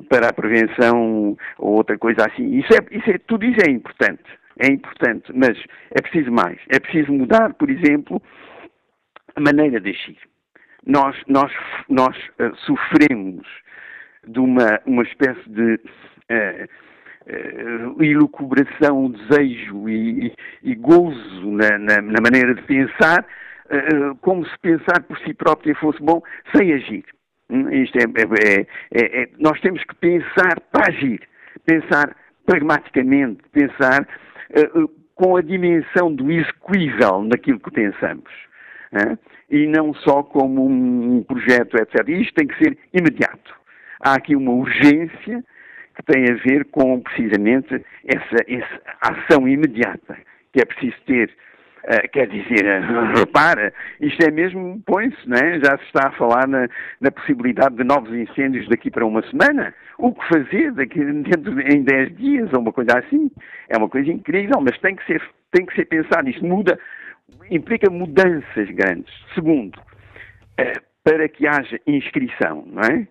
para a prevenção ou outra coisa assim. Isso é, isso é, tudo isso é importante é importante, mas é preciso mais. É preciso mudar, por exemplo, a maneira de agir. Nós, nós, nós uh, sofremos de uma, uma espécie de uh, uh, ilucubração, desejo e, e gozo na, na, na, maneira de pensar, uh, como se pensar por si próprio fosse bom, sem agir. Hum, isto é, é, é, é, nós temos que pensar para agir, pensar pragmaticamente, pensar com a dimensão do execuível naquilo que pensamos. Uh, e não só como um projeto, etc. Isto tem que ser imediato. Há aqui uma urgência que tem a ver com, precisamente, essa, essa ação imediata que é preciso ter quer dizer, uh, repara, isto é mesmo, põe-se, é? já se está a falar na, na, possibilidade de novos incêndios daqui para uma semana. O que fazer daqui, dentro, em 10 dias ou uma coisa assim? É uma coisa incrível, mas tem que ser, tem que ser pensado. Isto muda, implica mudanças grandes. Segundo, uh, para que haja inscrição, não é?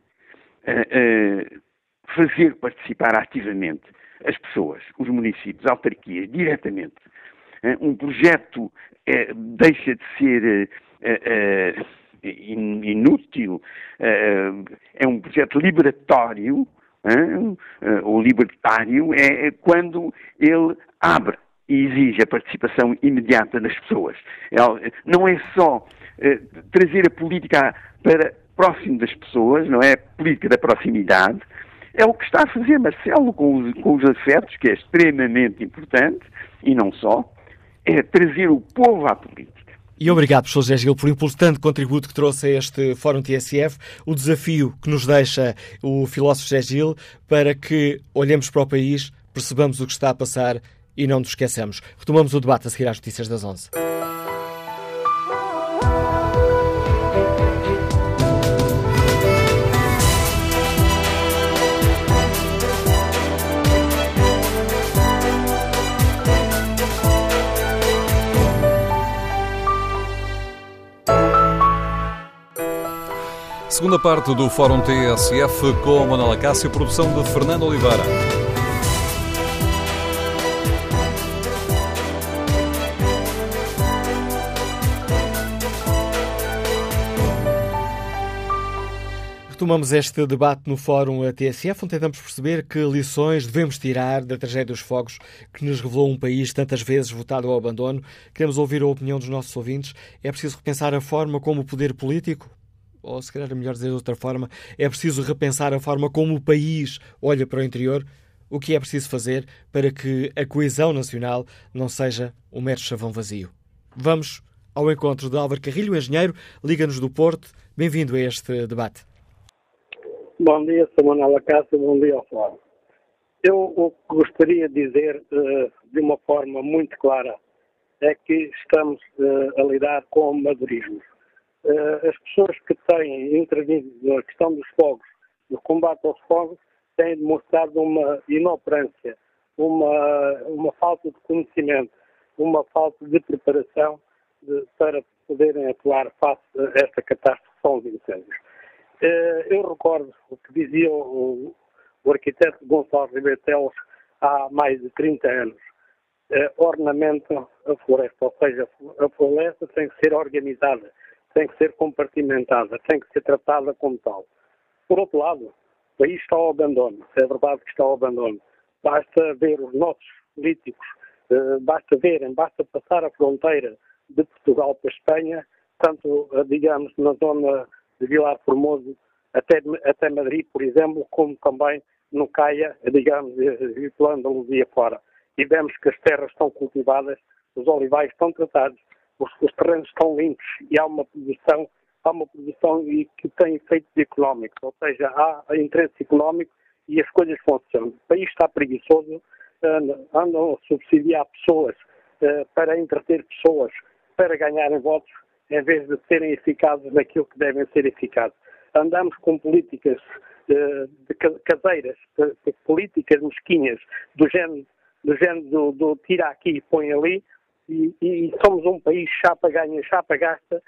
fazer participar ativamente as pessoas, os municípios, autarquias, diretamente eh, um projeto é, deixa de ser é, inútil, é um projeto liberatório, ou libertário, é quando ele abre e exige a participação imediata das pessoas. Não é só trazer a política para próximo das pessoas, não é? A política da proximidade, é o que está a fazer Marcelo com os, com os afetos, que é extremamente importante, e não só, é trazer o povo à política. E obrigado, professor José Gil, por importante contributo que trouxe a este Fórum TSF, o desafio que nos deixa o filósofo José Gil para que olhemos para o país, percebamos o que está a passar e não nos esqueçamos. Retomamos o debate a seguir às notícias das 11. Segunda parte do Fórum TSF com Manuela Cássio, produção de Fernando Oliveira. Retomamos este debate no Fórum TSF, onde tentamos perceber que lições devemos tirar da tragédia dos fogos que nos revelou um país tantas vezes votado ao abandono. Queremos ouvir a opinião dos nossos ouvintes. É preciso repensar a forma como o poder político, ou se calhar é melhor dizer de outra forma, é preciso repensar a forma como o país olha para o interior. O que é preciso fazer para que a coesão nacional não seja um mero chavão vazio? Vamos ao encontro de Álvaro Carrilho, engenheiro, Liga-nos do Porto. Bem-vindo a este debate. Bom dia, Sr. Manuela Cássio, bom dia ao Fórum. Eu gostaria de dizer uh, de uma forma muito clara é que estamos uh, a lidar com o madurismo. Uh, as pessoas que têm intervindo na questão dos fogos, no combate aos fogos, têm demonstrado uma inoperância, uma, uma falta de conhecimento, uma falta de preparação de, para poderem atuar face a esta catástrofe são os incêndios. Eh, eu recordo o que dizia o, o arquiteto Gonçalo Ribeiro Teles há mais de 30 anos. Eh, ornamento a floresta, ou seja, a floresta tem que ser organizada, tem que ser compartimentada, tem que ser tratada como tal. Por outro lado, o país está ao abandono, é verdade que está ao abandono. Basta ver os nossos políticos, eh, basta verem, basta passar a fronteira de Portugal para a Espanha, tanto, digamos, na zona de Vilar Formoso até, até Madrid, por exemplo, como também no Caia, digamos, e pela Andaluzia fora. E vemos que as terras estão cultivadas, os olivais estão tratados, os, os terrenos estão limpos e há uma produção, há uma produção que tem efeitos económicos, ou seja, há interesse económico e as coisas funcionam. O país está preguiçoso, andam a subsidiar pessoas eh, para entreter pessoas, para ganharem votos, em vez de serem eficazes naquilo que devem ser eficazes. Andamos com políticas de caseiras, políticas mesquinhas, do género do, género do, do tira aqui e põe ali, e, e, somos um país chapa ganha, chapa gasta,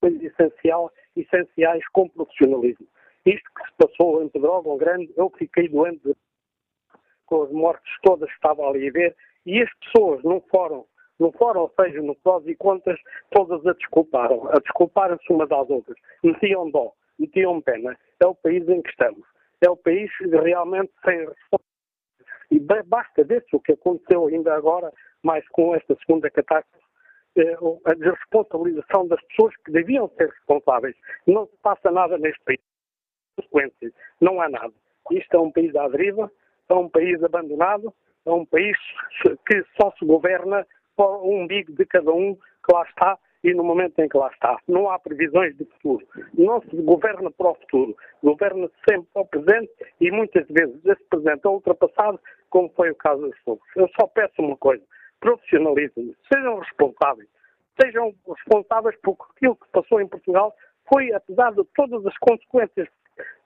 coisas essencial, essenciais com profissionalismo. Isto que se passou em Pedrógão Grande, eu fiquei doente com as mortes todas que estava ali a ver, e as pessoas não foram no fórum, ou seja, no prós e contras, todas a desculparam, a desculparem-se umas às outras. Metiam dó, metiam pena. É o país em que estamos. É o país realmente sem resposta. E basta ver-se o que aconteceu ainda agora, mais com esta segunda catástrofe, eh, a desresponsabilização das pessoas que deviam ser responsáveis. Não se passa nada neste país. Consequências. Não há nada. Isto é um país à deriva, é um país abandonado, é um país que só se governa o umbigo de cada um que lá está e no momento em que lá está. Não há previsões de futuro. Não se governa para o futuro. Governa-se sempre para o presente e muitas vezes esse presente é ultrapassado, como foi o caso dos fogos. Eu só peço uma coisa: profissionalismo. Sejam responsáveis. Sejam responsáveis por aquilo que passou em Portugal. Foi, apesar de todas as consequências,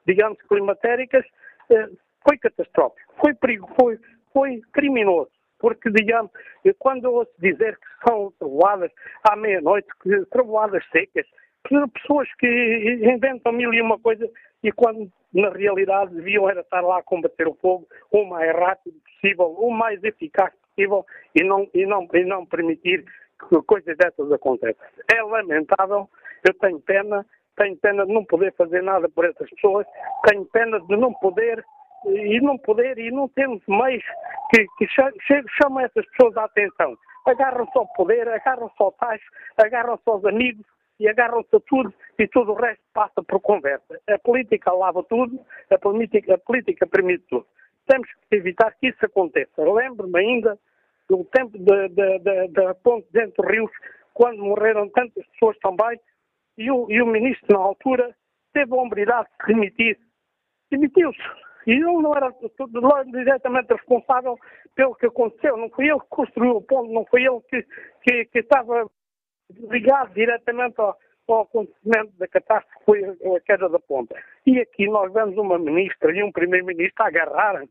digamos, climatéricas, eh, foi catastrófico. Foi perigo, foi, foi criminoso porque, digamos, quando eu ouço dizer que são trovoadas à meia-noite, trovoadas secas, que pessoas que inventam mil e uma coisa e quando na realidade deviam era estar lá a combater o fogo o mais rápido possível, o mais eficaz possível e não, e não, e não permitir que coisas dessas aconteçam. É lamentável, eu tenho pena, tenho pena de não poder fazer nada por essas pessoas, tenho pena de não poder e não poder e não temos meios que, que chamam essas pessoas à atenção. Agarram-se ao poder, agarram-se ao tacho, agarram-se aos amigos e agarram-se a tudo e tudo o resto passa por conversa. A política lava tudo, a política, a política permite tudo. Temos que evitar que isso aconteça. Lembro-me ainda do tempo da ponte dentro dos rios, quando morreram tantas pessoas também, e o, e o ministro, na altura, teve a hombridade de demitir. Demitiu-se. E ele não era diretamente responsável pelo que aconteceu. Não foi ele que construiu o ponto, não foi ele que, que, que estava ligado diretamente ao, ao acontecimento da catástrofe que foi a queda da ponta. E aqui nós vemos uma ministra e um primeiro-ministro a agarrarem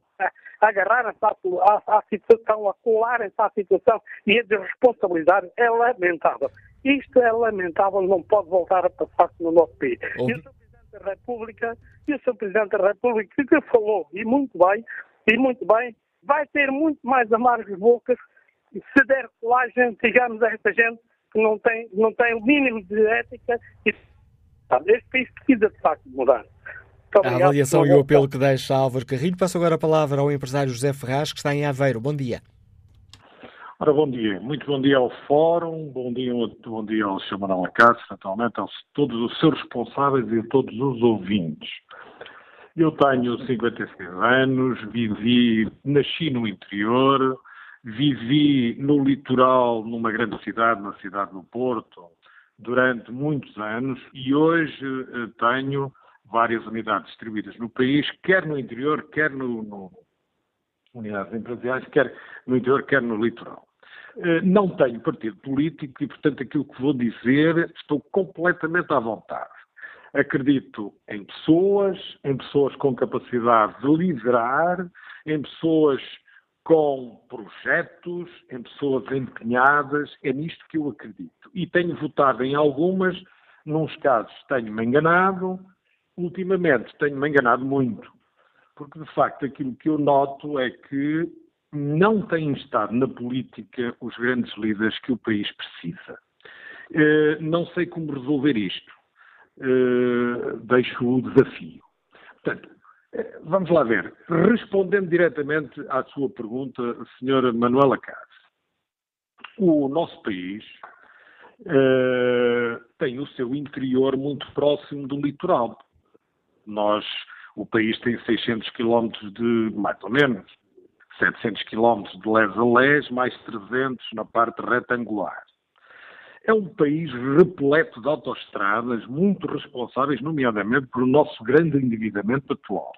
agarrarem-se à, à, à, situação, a colarem-se à situação e a desresponsabilizar é lamentável. Isto é lamentável, não pode voltar a passar-se no nosso país. Ouvi... da República e o Sr. Presidente da República que falou, e muito bem, e muito bem, vai ter muito mais amargos bocas se der colagem, digamos, a esta gente que não tem, não tem o mínimo de ética. E, este país precisa, de facto, mudar. A avaliação e o apelo que deixa Álvaro Carrilho. Passo agora a palavra ao empresário José Ferraz, que está em Aveiro. Bom dia. Ora, bom dia. Muito bom dia ao Fórum, bom dia, bom dia ao Sr. Manuel Acácio, naturalmente, a todos os seus responsáveis e a todos os ouvintes. Eu tenho 56 anos, vivi, nasci no interior, vivi no litoral, numa grande cidade, na cidade do Porto, durante muitos anos e hoje eh, tenho várias unidades distribuídas no país, quer no interior, quer no, no unidades empresariais, quer no interior, quer no litoral. Eh, não tenho partido político e, portanto, aquilo que vou dizer estou completamente à vontade. Acredito em pessoas, em pessoas com capacidade de liderar, em pessoas com projetos, em pessoas empenhadas, é nisto que eu acredito. E tenho votado em algumas, nos casos tenho-me enganado, ultimamente tenho-me enganado muito, porque de facto aquilo que eu noto é que não têm estado na política os grandes líderes que o país precisa. Uh, não sei como resolver isto. Uh, deixo o desafio. Portanto, vamos lá ver. Respondendo diretamente à sua pergunta, Sra. Manuela Cássio, o nosso país tem o seu interior muito próximo do litoral. Nós, o país tem 600 quilómetros de, mais ou menos, 700 quilómetros de les a les, mais 300 na parte retangular. É um país repleto de autoestradas, muito responsáveis, nomeadamente, pelo nosso grande endividamento atual.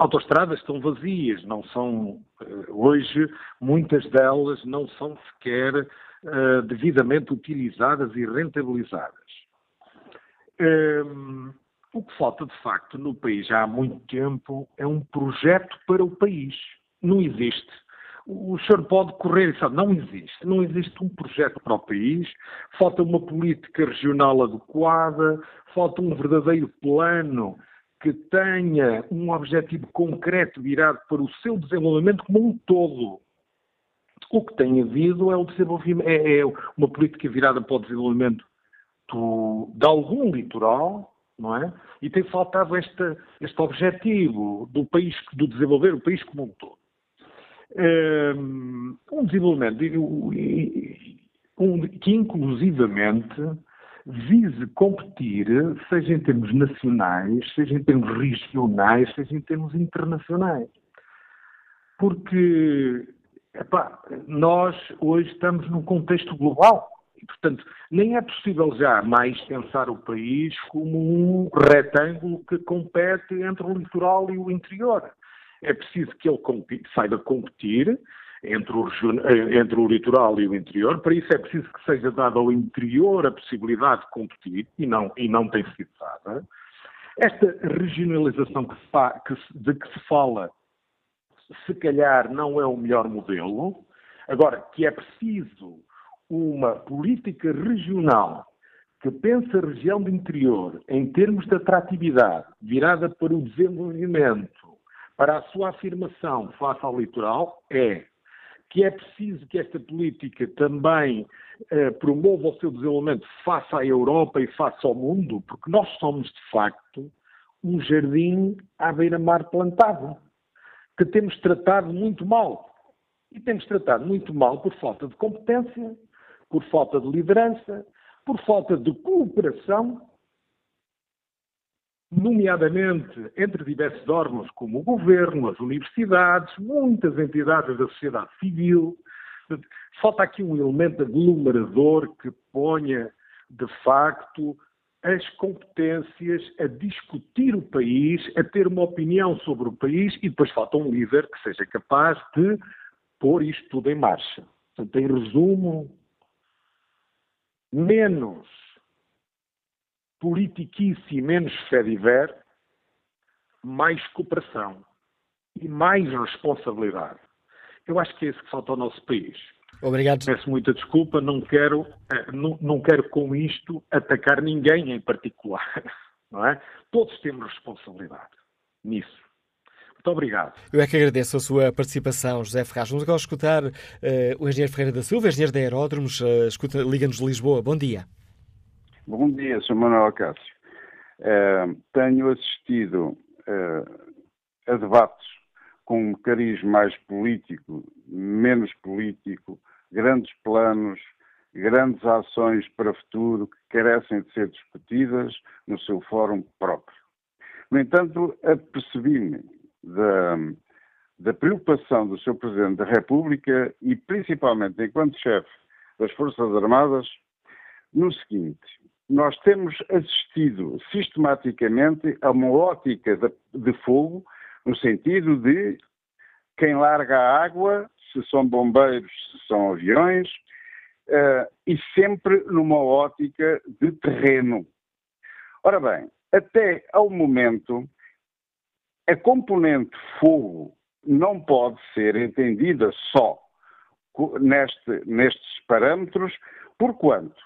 Autoestradas estão vazias, não são, eh, hoje, muitas delas não são sequer uh, devidamente utilizadas e rentabilizadas. Um, o que falta, de facto, no país já há muito tempo é um projeto para o país. Não existe. O senhor pode correr e sabe, não existe. Não existe um projeto para o país, falta uma política regional adequada, falta um verdadeiro plano que tenha um objetivo concreto virado para o seu desenvolvimento como um todo. O que tem havido é, é, é uma política virada para o desenvolvimento do, de algum litoral, não é? E tem faltado este, este objetivo do país, do desenvolver o país como um todo. Um desenvolvimento que inclusivamente vise competir, seja em termos nacionais, seja em termos regionais, seja em termos internacionais. Porque epá, nós hoje estamos num contexto global. E, portanto, nem é possível já mais pensar o país como um retângulo que compete entre o litoral e o interior. É preciso que ele saiba competir entre o, entre o litoral e o interior. Para isso é preciso que seja dada ao interior a possibilidade de competir, e não, e não tem sido dada. Esta regionalização que que, de que se fala, se calhar não é o melhor modelo. Agora, que é preciso uma política regional que pense a região do interior em termos de atratividade, virada para o desenvolvimento, para a sua afirmação face ao litoral, é que é preciso que esta política também eh, promova o seu desenvolvimento face à Europa e face ao mundo, porque nós somos, de facto, um jardim à beira-mar plantado, que temos tratado muito mal. E temos tratado muito mal por falta de competência, por falta de liderança, por falta de cooperação, nomeadamente entre diversos órgãos como o governo, as universidades, muitas entidades da sociedade civil. Falta aqui um elemento aglomerador que ponha, de facto, as competências a discutir o país, a ter uma opinião sobre o país e depois falta um líder que seja capaz de pôr isto tudo em marcha. Portanto, em resumo, menos politiquice e menos fediver, mais cooperação e mais responsabilidade. Eu acho que é isso que falta ao nosso país. Obrigado. Peço muita desculpa, não quero, eh, não, não quero com isto atacar ninguém em particular. não é? Todos temos responsabilidade nisso. Muito obrigado. Eu é que agradeço a sua participação, José Ferraz. Vamos agora escutar uh, o engenheiro Ferreira da Silva, engenheiro da Aeródromos, uh, escuta, Liga-nos de Lisboa. Bom dia. Bom dia, Sr. Manuel Cássio. Uh, tenho assistido a debates com um cariz mais político, menos político, grandes planos, grandes ações para o futuro que carecem de ser discutidas no seu fórum próprio. No entanto, apercebi-me da, da preocupação do Sr. Presidente da República e principalmente enquanto chefe das Forças Armadas no seguinte: nós temos assistido sistematicamente a uma ótica de, de fogo no sentido de quem larga a água, se são bombeiros, se são aviões, uh, e sempre numa ótica de terreno. Ora bem, até ao momento a componente fogo não pode ser entendida só neste, nestes parâmetros, porquanto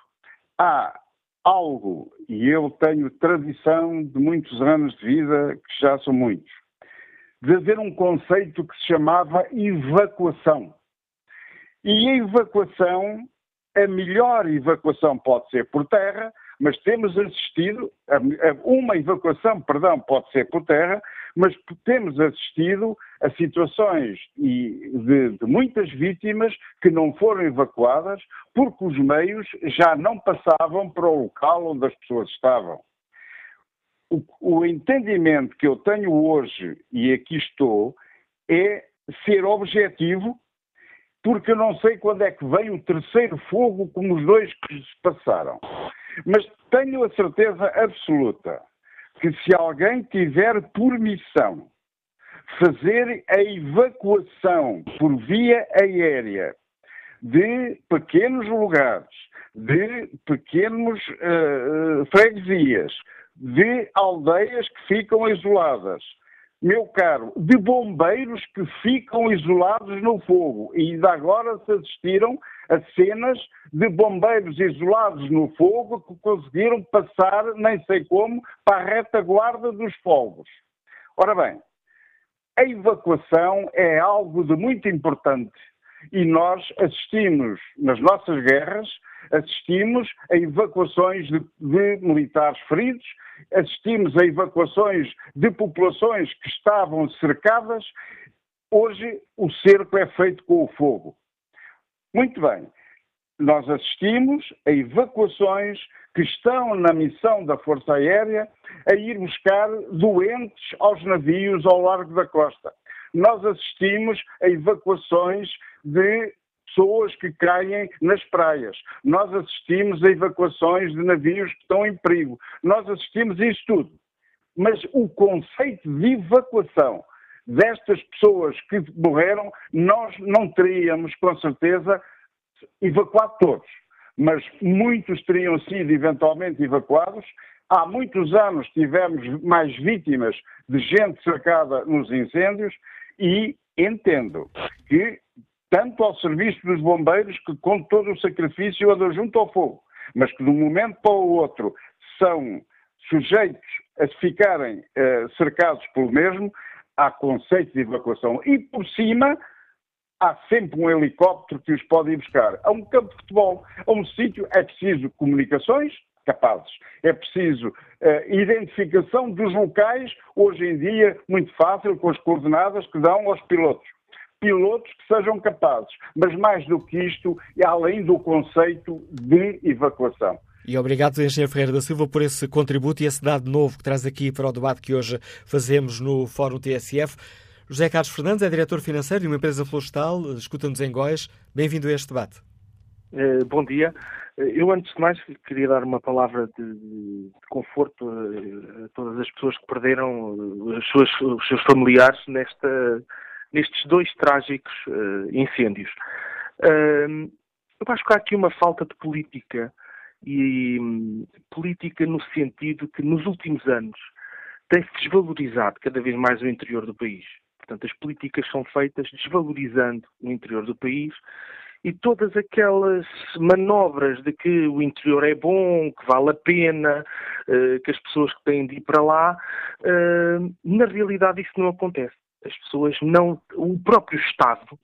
há algo, e eu tenho tradição de muitos anos de vida, que já são muitos, de haver um conceito que se chamava evacuação. E a evacuação, a melhor evacuação pode ser por terra, mas temos assistido, uma evacuação, perdão, pode ser por terra, mas temos assistido a situações de, de, muitas vítimas que não foram evacuadas porque os meios já não passavam para o local onde as pessoas estavam. O, o entendimento que eu tenho hoje, e aqui estou, é ser objetivo, porque eu não sei quando é que vem o terceiro fogo como os dois que se passaram. Mas tenho a certeza absoluta que se alguém tiver por missão fazer a evacuação por via aérea de pequenos lugares, de pequenos uh, freguesias, de aldeias que ficam isoladas, meu caro, de bombeiros que ficam isolados no fogo. E ainda agora se assistiram a cenas de bombeiros isolados no fogo que conseguiram passar, nem sei como, para a retaguarda dos fogos. Ora bem, a evacuação é algo de muito importante e nós assistimos nas nossas guerras, assistimos a evacuações de, de, militares feridos, assistimos a evacuações de populações que estavam cercadas. Hoje o cerco é feito com o fogo. Muito bem. Nós assistimos a evacuações que estão na missão da Força Aérea a ir buscar doentes aos navios ao largo da costa. Nós assistimos a evacuações de pessoas que caem nas praias. Nós assistimos a evacuações de navios que estão em perigo. Nós assistimos a isso tudo. Mas o conceito de evacuação destas pessoas que morreram, nós não teríamos, com certeza, evacuado todos. Mas muitos teriam sido eventualmente evacuados. Há muitos anos tivemos mais vítimas de gente cercada nos incêndios e entendo que, tanto ao serviço dos bombeiros, que com todo o sacrifício andam junto ao fogo, mas que de um momento para o outro são sujeitos a ficarem uh, cercados pelo mesmo, há conceito de evacuação. E por cima há sempre um helicóptero que os pode ir buscar. A um campo de futebol, a um sítio, é preciso comunicações capazes. É preciso uh, identificação dos locais, hoje em dia, muito fácil, com as coordenadas que dão aos pilotos. Pilotos que sejam capazes, mas mais do que isto, além do conceito de evacuação. E obrigado, Engenheiro Ferreira da Silva, por esse contributo e esse dado novo que traz aqui para o debate que hoje fazemos no Fórum TSF. José Carlos Fernandes é diretor financeiro de uma empresa florestal, escuta-nos em Góis. Bem-vindo a este debate. Uh, bom dia. Eh, eu, antes de mais, queria dar uma palavra de, de conforto a, a, todas as pessoas que perderam seus, os seus familiares nesta, nestes dois trágicos uh, incêndios. Uh, eu acho que há aqui uma falta de política e um, política no sentido que nos últimos anos tem-se desvalorizado cada vez mais o interior do país. Portanto, as políticas são feitas desvalorizando o interior do país e todas aquelas manobras de que o interior é bom, que vale a pena, uh, que as pessoas que têm de ir para lá, uh, na realidade isso não acontece. As pessoas não, o próprio Estado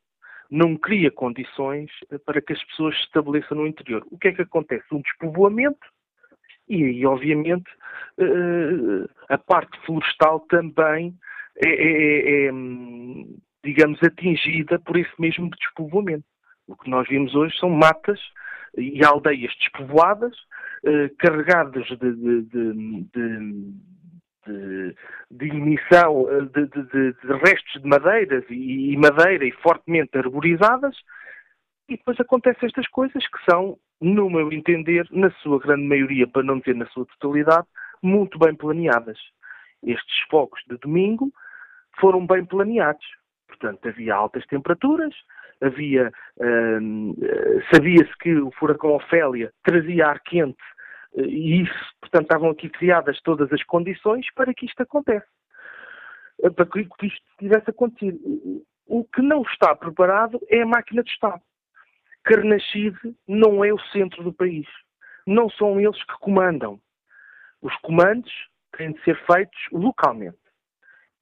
não cria condições para que as pessoas se estabeleçam no interior. O que é que acontece? Um despovoamento e aí, obviamente, uh, a parte florestal também é, é, é, digamos, atingida por esse mesmo despovoamento. O que nós vimos hoje são matas e aldeias despovoadas, uh, carregadas de, de, de, de, de emissão de, de, de, restos de madeiras e, e madeira e fortemente arborizadas, e depois acontecem estas coisas que são, no meu entender, na sua grande maioria, para não dizer na sua totalidade, muito bem planeadas. Estes focos de domingo foram bem planeados. Portanto, havia altas temperaturas, havia hum, sabia-se que o furacão Ofélia trazia ar quente e isso, portanto, estavam aqui criadas todas as condições para que isto acontece, para que isto tivesse acontecido. O que não está preparado é a máquina de Estado. Carnaxide não é o centro do país. Não são eles que comandam. Os comandos têm de ser feitos localmente.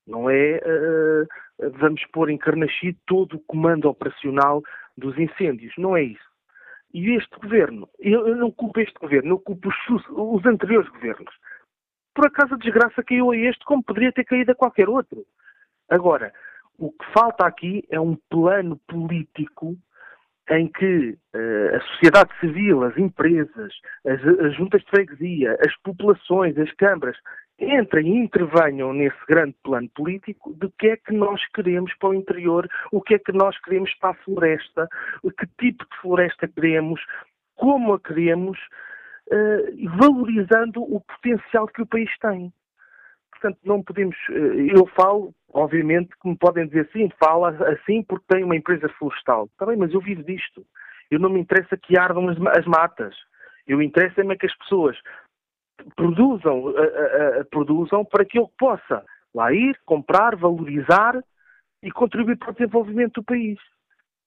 Não é uh, vamos pôr em Carnaxide todo o comando operacional dos incêndios. Não é isso. E este governo, eu não culpo este governo, eu culpo os, os anteriores governos. Por acaso a desgraça caiu a este como poderia ter caído a qualquer outro. Agora, o que falta aqui é um plano político em que uh, a sociedade civil, as empresas, as, as, juntas de freguesia, as populações, as câmaras, entrem e intervenham nesse grande plano político de que é que nós queremos para o interior, o que é que nós queremos para a floresta, que tipo de floresta queremos, como a queremos, uh, valorizando o potencial que o país tem. Portanto, não podemos. Uh, eu falo Obviamente que me podem dizer assim, fala assim porque tem uma empresa florestal. Está bem, mas eu vivo disto. Eu não me interessa que ardam as, as matas. Eu interessa-me é que as pessoas produzam, uh, uh, produzam para que eu possa lá ir, comprar, valorizar e contribuir para o desenvolvimento do país.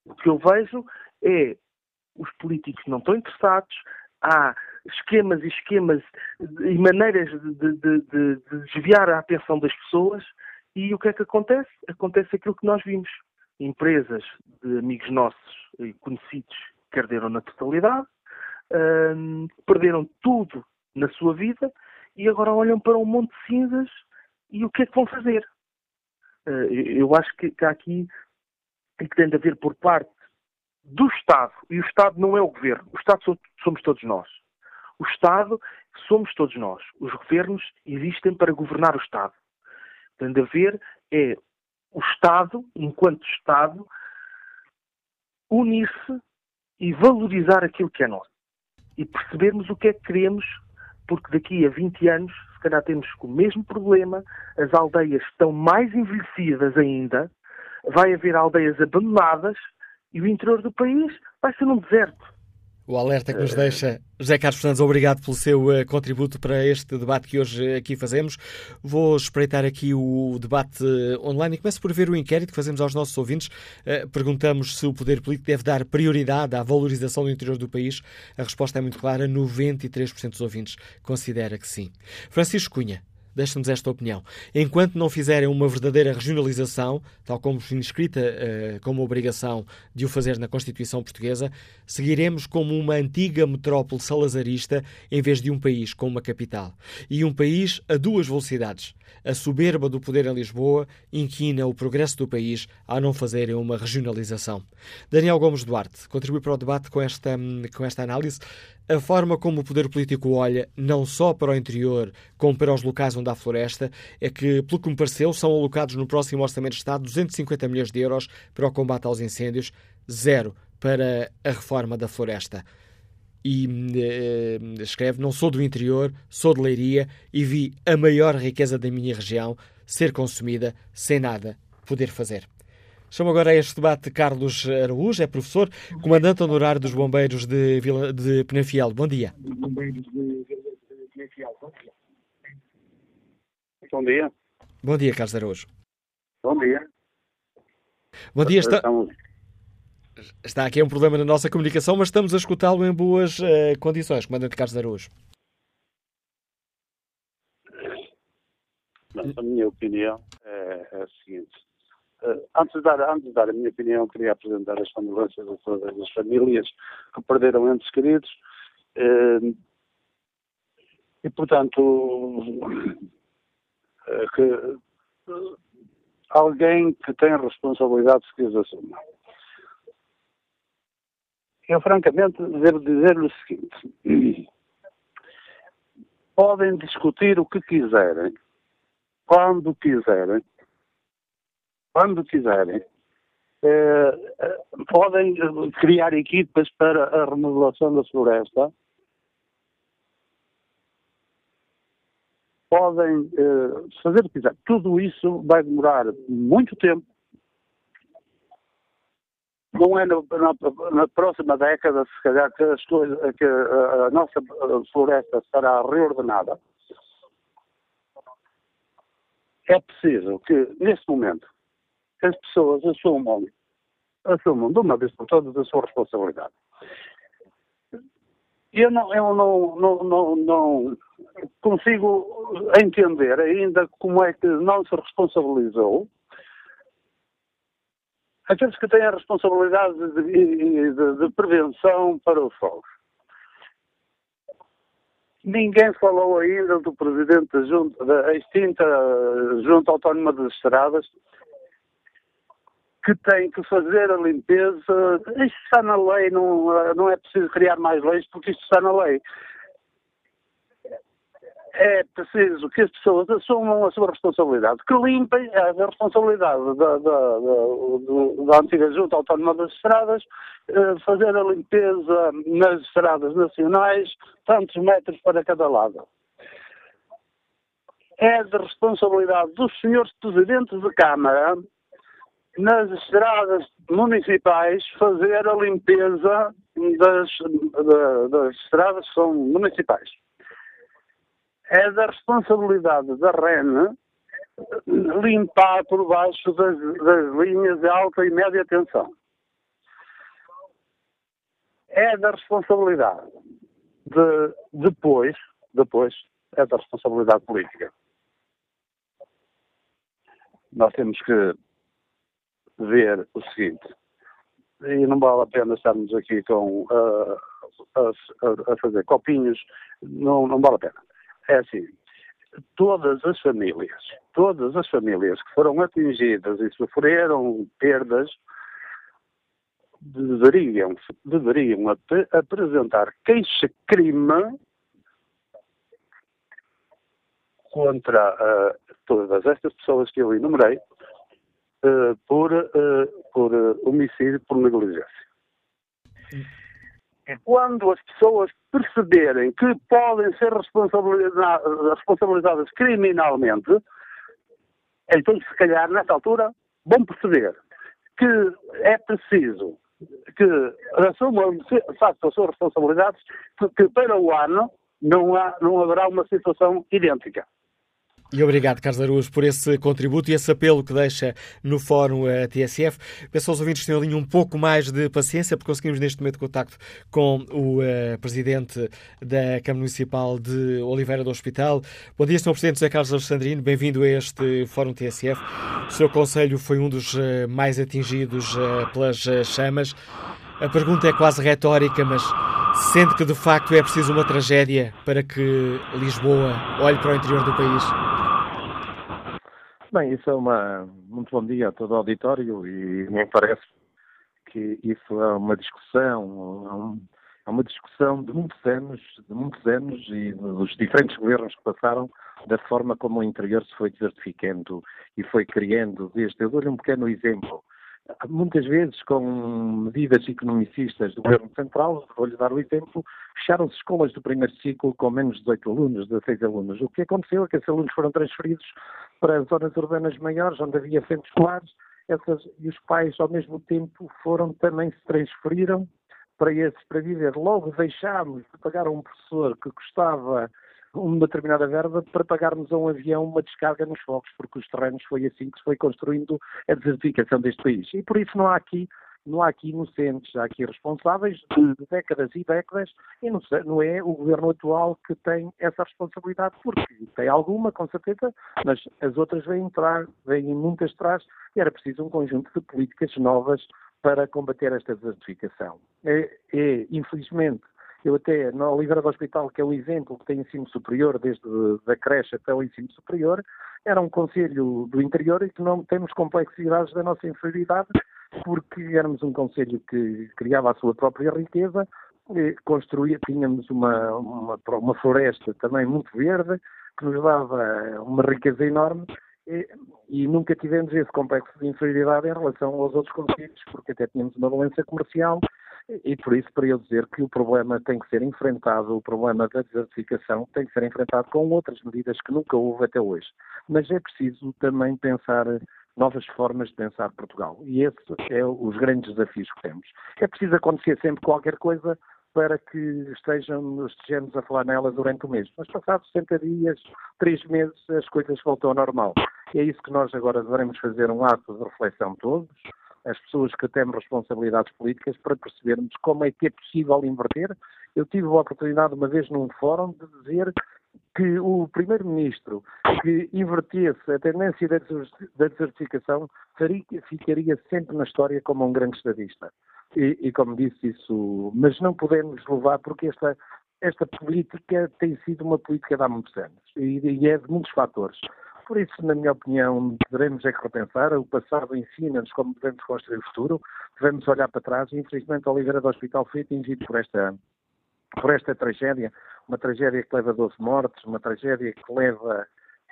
O que eu vejo é os políticos não estão interessados, há esquemas e esquemas e maneiras de, de, de, de desviar a atenção das pessoas e o que é que acontece? Acontece aquilo que nós vimos. Empresas de amigos nossos e conhecidos perderam na totalidade, hum, perderam tudo na sua vida e agora olham para um monte de cinzas e o que é que vão fazer? Uh, eu acho que, que há aqui que tem de haver por parte do Estado, e o Estado não é o governo, o Estado somos todos nós. O Estado somos todos nós. Os governos existem para governar o Estado tem de haver é o Estado, enquanto Estado, unir-se e valorizar aquilo que é nosso. E percebermos o que é que queremos, porque daqui a 20 anos, se calhar temos o mesmo problema, as aldeias estão mais envelhecidas ainda, vai haver aldeias abandonadas e o interior do país vai ser um deserto. O alerta que nos deixa José Carlos Fernandes, obrigado pelo seu uh, contributo para este debate que hoje aqui fazemos. Vou espreitar aqui o debate uh, online e começo por ver o inquérito que fazemos aos nossos ouvintes. perguntamos se o poder político deve dar prioridade à valorização do interior do país. A resposta é muito clara: 93% dos ouvintes considera que sim. Francisco Cunha, Deixa-nos esta opinião. Enquanto não fizerem uma verdadeira regionalização, tal como inscrita uh, como obrigação de o fazer na Constituição Portuguesa, seguiremos como uma antiga metrópole salazarista em vez de um país com uma capital. E um país a duas velocidades. A soberba do poder em Lisboa inquina o progresso do país ao não fazerem uma regionalização. Daniel Gomes Duarte contribui para o debate com esta, com esta análise. A forma como o poder político olha não só para o interior, como para os locais há floresta, é que, pelo que me pareceu, são alocados no próximo Orçamento de Estado 250 milhões de euros para o combate aos incêndios, zero para a reforma da floresta e uh, escreve: Não sou do interior, sou de Leiria e vi a maior riqueza da minha região ser consumida sem nada poder fazer. Chamo agora a este debate Carlos Araújo, é professor, comandante honorário dos Bombeiros de, Vila, de Penafiel. Bom dia. Bom dia. Bom dia, Carlos Araújo. Bom dia. Bom dia. Está... Está aqui um problema na nossa comunicação, mas estamos a escutá-lo em boas uh, condições, Comandante Carlos Araújo. a minha opinião é, é a seguinte. Uh, antes, de dar, antes de dar a minha opinião, queria apresentar as condolências a todas as famílias que perderam entes queridos. Uh, e, portanto, que alguém que tem responsabilidades que as assuma. Eu, francamente, devo dizer-lhe o seguinte: podem discutir o que quiserem, quando quiserem, quando quiserem, eh, eh, podem criar equipas para a remodelação da floresta, podem eh, fazer o que quiserem. Tudo isso vai demorar muito tempo. Não é na, na, na próxima década, se calhar, que, as coisas, que a, a nossa floresta estará reordenada é preciso que, neste momento, as pessoas assumam, assumam de uma vez por todas a sua responsabilidade. Eu não, eu não, não, não, não consigo entender ainda como é que não se responsabilizou aqueles que têm a responsabilidade de, de, de prevenção para os fogos. Ninguém falou ainda do presidente da, da extinta Junta Autónoma das Estradas, que tem que fazer a limpeza. Isto está na lei, não, não é preciso criar mais leis, porque isto está na lei é preciso que as pessoas assumam a sua responsabilidade, que limpem a responsabilidade da, da, da, da antiga Junta Autónoma das Estradas, eh, fazer a limpeza nas estradas nacionais, tantos metros para cada lado. É de responsabilidade dos senhores presidentes de Câmara, nas estradas municipais, fazer a limpeza das, das estradas que são municipais é da responsabilidade da REN limpar por baixo das, das linhas de alta e média tensão. É da responsabilidade de, depois, depois, é da responsabilidade política. Nós temos que ver o seguinte, e não vale a pena estarmos aqui com, uh, a, a, fazer copinhos, não, não vale a pena é assim, todas as famílias, todas as famílias que foram atingidas e sofreram perdas, deveriam, deveriam ap apresentar queixa-crime contra uh, todas estas pessoas que eu enumerei uh, por, uh, por homicídio por negligência quando as pessoas perceberem que podem ser responsabilizadas, criminalmente, então, se calhar, nessa altura, vão perceber que é preciso que assumam, façam as suas responsabilidades, porque para o ano não, há, não haverá uma situação idêntica. E obrigado, Carlos Araújo, por esse contributo e esse apelo que deixa no Fórum uh, TSF. Peço aos ouvintes que tenham um pouco mais de paciência, porque conseguimos neste momento contacto com o uh, Presidente da Câmara Municipal de Oliveira do Hospital. Bom dia, Sr. Presidente José Carlos Alexandrino, bem-vindo a este Fórum TSF. O seu Conselho foi um dos uh, mais atingidos pelas chamas. A pergunta é quase retórica, mas sente que de facto é preciso uma tragédia para que Lisboa olhe para o interior do país? Bem, isso é uma. Muito bom dia a todo o auditório e me parece que isso é uma discussão, é, é uma discussão de muitos anos, de muitos anos e dos diferentes governos que passaram, da forma como o interior se foi desertificando e foi criando desde. Eu dou-lhe um pequeno exemplo. Muitas vezes, com medidas economicistas do Governo Central, vou-lhe dar o exemplo, fecharam-se escolas do primeiro ciclo com menos de 18 alunos, 16 alunos. O que aconteceu é que esses alunos foram transferidos para zonas urbanas maiores, onde havia centros escolares, essas, e os pais, ao mesmo tempo, foram também se transferiram para esses para viver. Logo deixámos de pagar a um professor que custava uma determinada verba para pagarmos a um avião uma descarga nos fogos, porque os terrenos foi assim que se foi construindo a desertificação deste país. E por isso não há aqui não há aqui inocentes, há aqui responsáveis de décadas e décadas e não, não é o governo atual que tem essa responsabilidade, porque tem alguma, com certeza, mas as outras vêm entrar, vêm muitas atrás e era preciso um conjunto de políticas novas para combater esta desertificação. É, é, infelizmente, eu até, na Oliveira do Hospital, que é um exemplo que tem ensino superior, desde a creche até o ensino superior, era um conselho do interior e que não temos complexidades da nossa inferioridade, porque éramos um conselho que criava a sua própria riqueza, construía, tínhamos uma, uma, uma floresta também muito verde, que nos dava uma riqueza enorme, e, e, nunca tivemos esse complexo de inferioridade em relação aos outros conselhos, porque até tínhamos uma valência comercial e por isso, para eu dizer que o problema tem que ser enfrentado, o problema da desertificação tem que ser enfrentado com outras medidas que nunca houve até hoje. Mas é preciso também pensar novas formas de pensar Portugal. E esses é os grandes desafios que temos. É preciso acontecer sempre qualquer coisa para que estejam, estejamos a falar nelas durante o mês. Mas passados 60 dias, 3 meses, as coisas voltam ao normal. E é isso que nós agora devemos fazer um ato de reflexão todos, as pessoas que temos responsabilidades políticas para percebermos como é que é possível inverter. Eu tive a oportunidade uma vez num fórum de dizer que o Primeiro-Ministro que invertesse a tendência da desertificação ficaria sempre na história como um grande estadista. E, e, como disse isso, mas não podemos levar porque esta, esta política tem sido uma política de há muitos anos e, e é de muitos fatores. Por isso, na minha opinião, devemos é que repensar. O passado ensina-nos como devemos construir o futuro. Devemos olhar para trás. Infelizmente, Oliveira do Hospital foi atingido por esta, por esta tragédia. Uma tragédia que leva a 12 mortes, uma tragédia que leva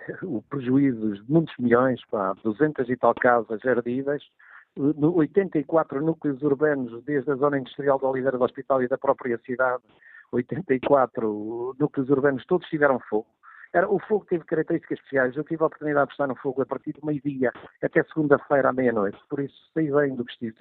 o prejuízo de muitos milhões, pá, 200 e tal casas ardidas, 84 núcleos urbanos, desde a zona industrial da Oliveira do Hospital e da própria cidade, 84 núcleos urbanos, todos tiveram fogo. Era, o fogo teve características especiais. Eu tive a oportunidade de estar no fogo a partir do meio-dia até segunda-feira à meia-noite. Por isso, sei bem do vestido.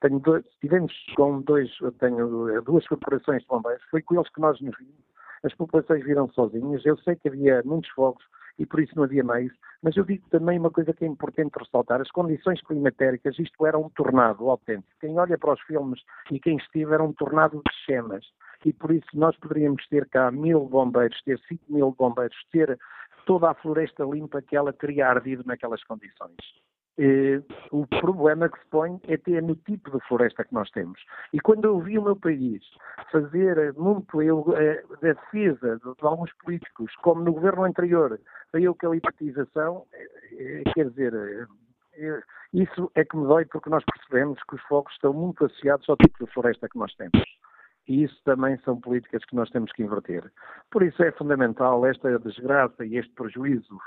Tenho dois, tivemos com dois, tenho eh, duas corporações de bombeiros. Foi com eles que nós nos vimos. As populações viram sozinhas. Eu sei que havia muitos fogos e por isso não havia meios. Mas eu digo também uma coisa que é importante ressaltar: as condições climatéricas, isto era um tornado autêntico. Quem olha para os filmes e quem esteve era um tornado de chamas e por isso nós poderíamos ter cá mil bombeiros, ter cinco mil bombeiros, ter toda a floresta limpa que ela teria ardido naquelas condições. Eh, o problema que se põe é ter no tipo de floresta que nós temos. E quando eu vi o meu país fazer muito eu, eh, a defesa de, de, alguns políticos, como no governo anterior, a eucaliptização, eh, quer dizer, isso é que me dói porque nós percebemos que os focos estão muito associados ao tipo de floresta que nós temos. E isso também são políticas que nós temos que inverter. Por isso é fundamental esta desgraça e este prejuízo.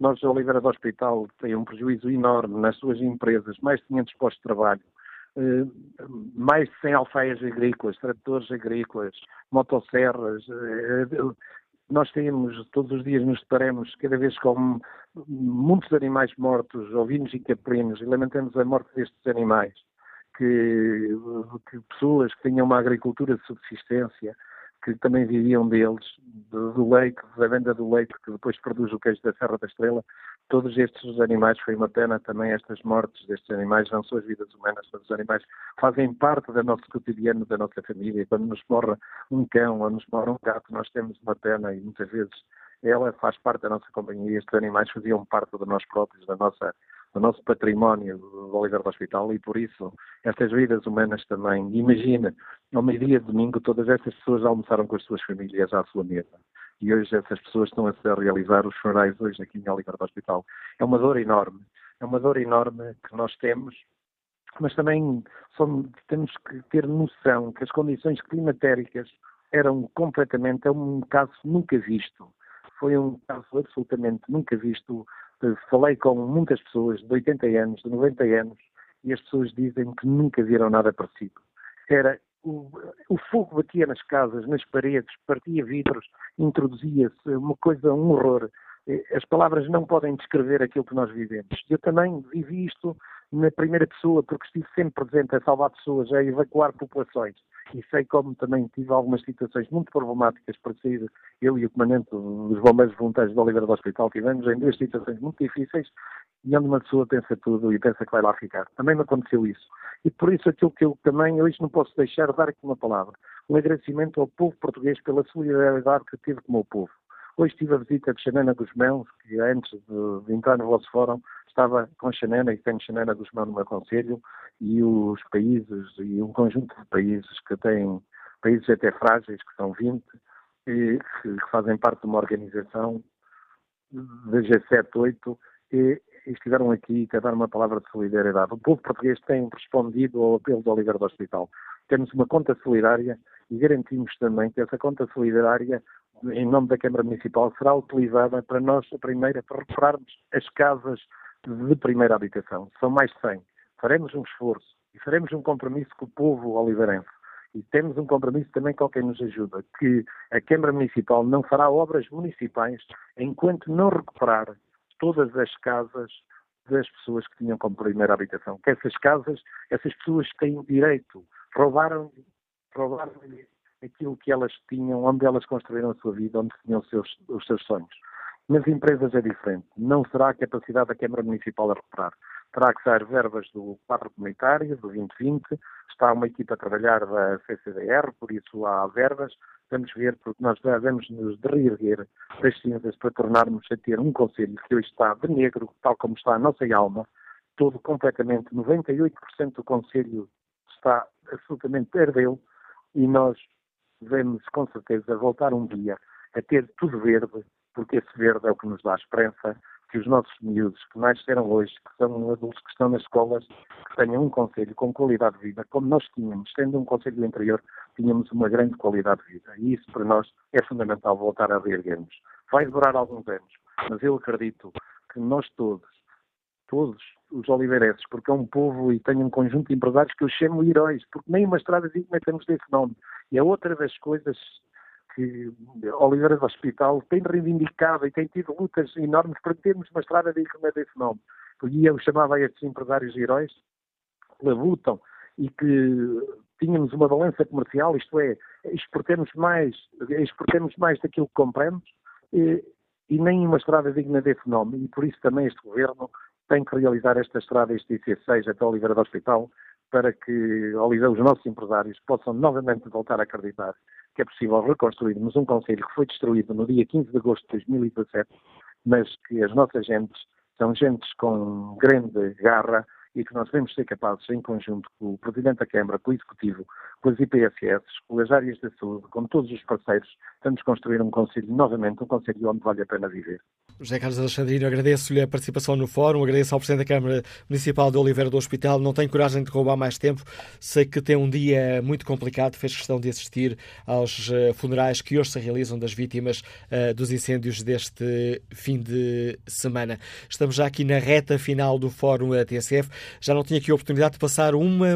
Nós, Oliveira do Hospital, tem um prejuízo enorme nas suas empresas, mais de 500 postos de trabalho, eh, mais de 100 alfaias agrícolas, tratores agrícolas, motosserras. Eh, nós temos, todos os dias nos deparamos cada vez com muitos animais mortos, ovinos e caprinos, e lamentamos a morte destes animais que, que, pessoas que tinham uma agricultura de subsistência, que também viviam deles, do, leite, da venda do leite, que depois produz o queijo da Serra da Estrela, todos estes animais, foi uma pena também estas mortes destes animais, não são as vidas humanas, mas os animais fazem parte do nosso cotidiano, da nossa família. Quando nos morre um cão ou nos morre um gato, nós temos uma pena e muitas vezes ela faz parte da nossa companhia. Estes animais faziam parte de nós próprios, da nossa do nosso património do Oliver do Hospital e por isso estas vidas humanas também. Imagina, ao meio-dia de domingo, todas essas pessoas almoçaram com as suas famílias à sua mesa. E hoje essas pessoas estão a realizar os funerais hoje aqui em Oliver do Hospital. É uma dor enorme. É uma dor enorme que nós temos, mas também somos, temos que ter noção que as condições climatéricas eram completamente, é um caso nunca visto. Foi um caso absolutamente nunca visto falei com muitas pessoas de 80 anos, de 90 anos, e as pessoas dizem que nunca viram nada parecido. Era o, o fogo batia nas casas, nas paredes, partia vidros, introduzia-se, uma coisa, um horror. Eh, as palavras não podem descrever aquilo que nós vivemos. Eu também vivi isto na primeira pessoa, porque estive sempre presente a salvar pessoas, a evacuar populações. E sei como também tive algumas situações muito problemáticas para sair, eu e o comandante dos bombeiros voluntários do Oliveira do Hospital tivemos em duas situações muito difíceis e onde uma pessoa pensa tudo e pensa que vai lá ficar. Também me aconteceu isso. E por isso aquilo que eu também hoje não posso deixar de dar aqui uma palavra. Um agradecimento ao povo português pela solidariedade que teve com o meu povo. Hoje tive a visita de Xanana Guzmão, que antes de, entrar no vosso fórum estava com Xanana e tenho Xanana Guzmão no meu conselho e os países e um conjunto de países que têm, países até frágeis, que são 20, e que, fazem parte de uma organização da G7, 8, e, estiveram aqui a dar uma palavra de solidariedade. O povo português tem respondido ao apelo do Oliveira do Hospital. Temos uma conta solidária e garantimos também que essa conta solidária, em nome da Câmara Municipal, será utilizada para nós, a primeira, para recuperarmos as casas de primeira habitação. São mais de 100. Faremos um esforço e faremos um compromisso com o povo oliveirense. E temos um compromisso também com quem nos ajuda, que a Câmara Municipal não fará obras municipais enquanto não recuperar todas as casas das pessoas que tinham como primeira habitação. Que essas casas, essas pessoas têm direito, roubaram, roubaram aquilo que elas tinham, onde elas construíram a sua vida, onde tinham os seus, os seus sonhos. Nas empresas é diferente. Não será a capacidade da Câmara Municipal a recuperar. Terá que ser verbas do quadro comunitário, do 2020. Está uma equipa a trabalhar da CCDR, por isso há verbas. Vamos ver, porque nós devemos nos reerguer das cinzas para tornarmos a ter um Conselho que hoje está de negro, tal como está a nossa alma, todo completamente, 98% do Conselho está absolutamente perdeu e nós devemos com certeza voltar um dia a ter tudo verde, porque esse verde é o que nos dá esperança que os nossos miúdos que nasceram hoje, que são adultos que estão nas escolas, que tenham um conselho com qualidade de vida, como nós tínhamos, tendo um conselho interior, tínhamos uma grande qualidade de vida. E isso para nós é fundamental voltar a reerguermos. Vai demorar alguns anos, mas eu acredito que nós todos, todos os oliveirenses, porque é um povo e tenho um conjunto de empresários que eu chamo heróis, porque nem uma estrada digna temos desse nome. E é outra das coisas que Oliveira do Hospital tem reivindicado e tem tido lutas enormes para termos uma estrada digna desse nome. E eu chamava estes empresários heróis que labutam e que tínhamos uma balança comercial, isto é, exportemos mais, exportemos mais daquilo que compramos e, e nem uma estrada digna desse nome. E por isso também este governo tem que realizar esta estrada, este IC6 até Oliveira do Hospital, para que os nossos empresários possam novamente voltar a acreditar que é possível reconstruirmos um Conselho que foi destruído no dia 15 de agosto de 2017, mas que as nossas gentes são gentes com grande garra e que nós devemos ser capazes, em conjunto com o Presidente da Câmara, com o Executivo, com as IPSS, com as áreas da saúde, com todos os parceiros, vamos construir um Conselho, novamente, um Conselho onde vale a pena viver. José Carlos Alexandrino, agradeço-lhe a participação no fórum, agradeço ao Presidente da Câmara Municipal de Oliveira do Hospital. Não tenho coragem de roubar mais tempo, sei que tem um dia muito complicado, fez questão de assistir aos uh, funerais que hoje se realizam das vítimas uh, dos incêndios deste fim de semana. Estamos já aqui na reta final do fórum TSF. Já não tinha aqui a oportunidade de passar uma,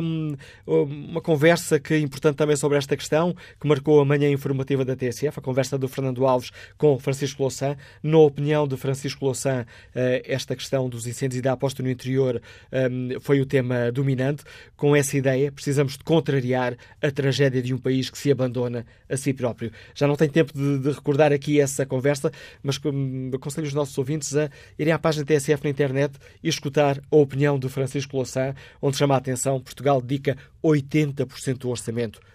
uma conversa que importante também sobre esta questão, que marcou a manhã informativa da TSF, a conversa do Fernando Alves com Francisco Louçã. Na opinião de Francisco Louçã, eh, esta questão dos incêndios e da aposta no interior ehm, foi o tema dominante. Com essa ideia, precisamos de contrariar a tragédia de um país que se abandona a si próprio. Já não tenho tempo de, de recordar aqui essa conversa, mas aconselho os nossos ouvintes a irem à página TSF na internet e escutar a opinião de Francisco Louçã, onde chama a atenção Portugal dedica 80% do orçamento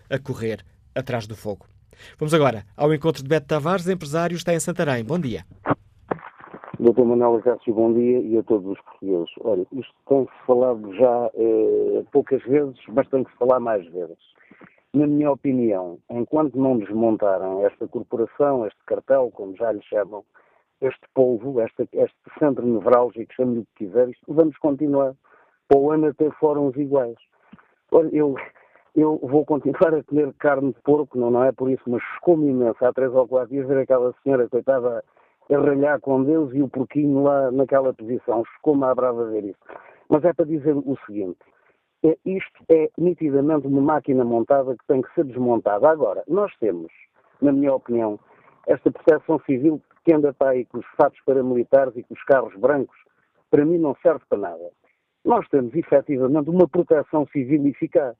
a correr atrás do fogo. Vamos agora ao encontro de Beto Tavares, empresário, está em Santarém. Bom dia. Doutor Manuel Acácio, bom dia e a todos os portugueses. Olha, isto tem-se falado já eh, poucas vezes, mas tem que falar mais vezes. Na minha opinião, enquanto não desmontaram esta corporação, este cartel, como já lhe chamam, este polvo, este, este centro nevrálgico, chame-lhe o que quiser, isto vamos continuar para o ano a ter fóruns iguais. Olha, eu, eu vou continuar a comer carne de porco, não, não é por isso, mas como imenso. Há três ou quatro dias ver aquela senhora, coitada, a ralhar com Deus e o porquinho lá naquela posição. Ficou-me a brava ver isso. Mas é para dizer o seguinte. É, isto é nitidamente uma máquina montada que tem que ser desmontada. Agora, nós temos, na minha opinião, esta percepção civil que anda para aí com os fatos paramilitares e com os carros brancos, para mim não serve para nada nós temos efetivamente uma proteção civil eficaz.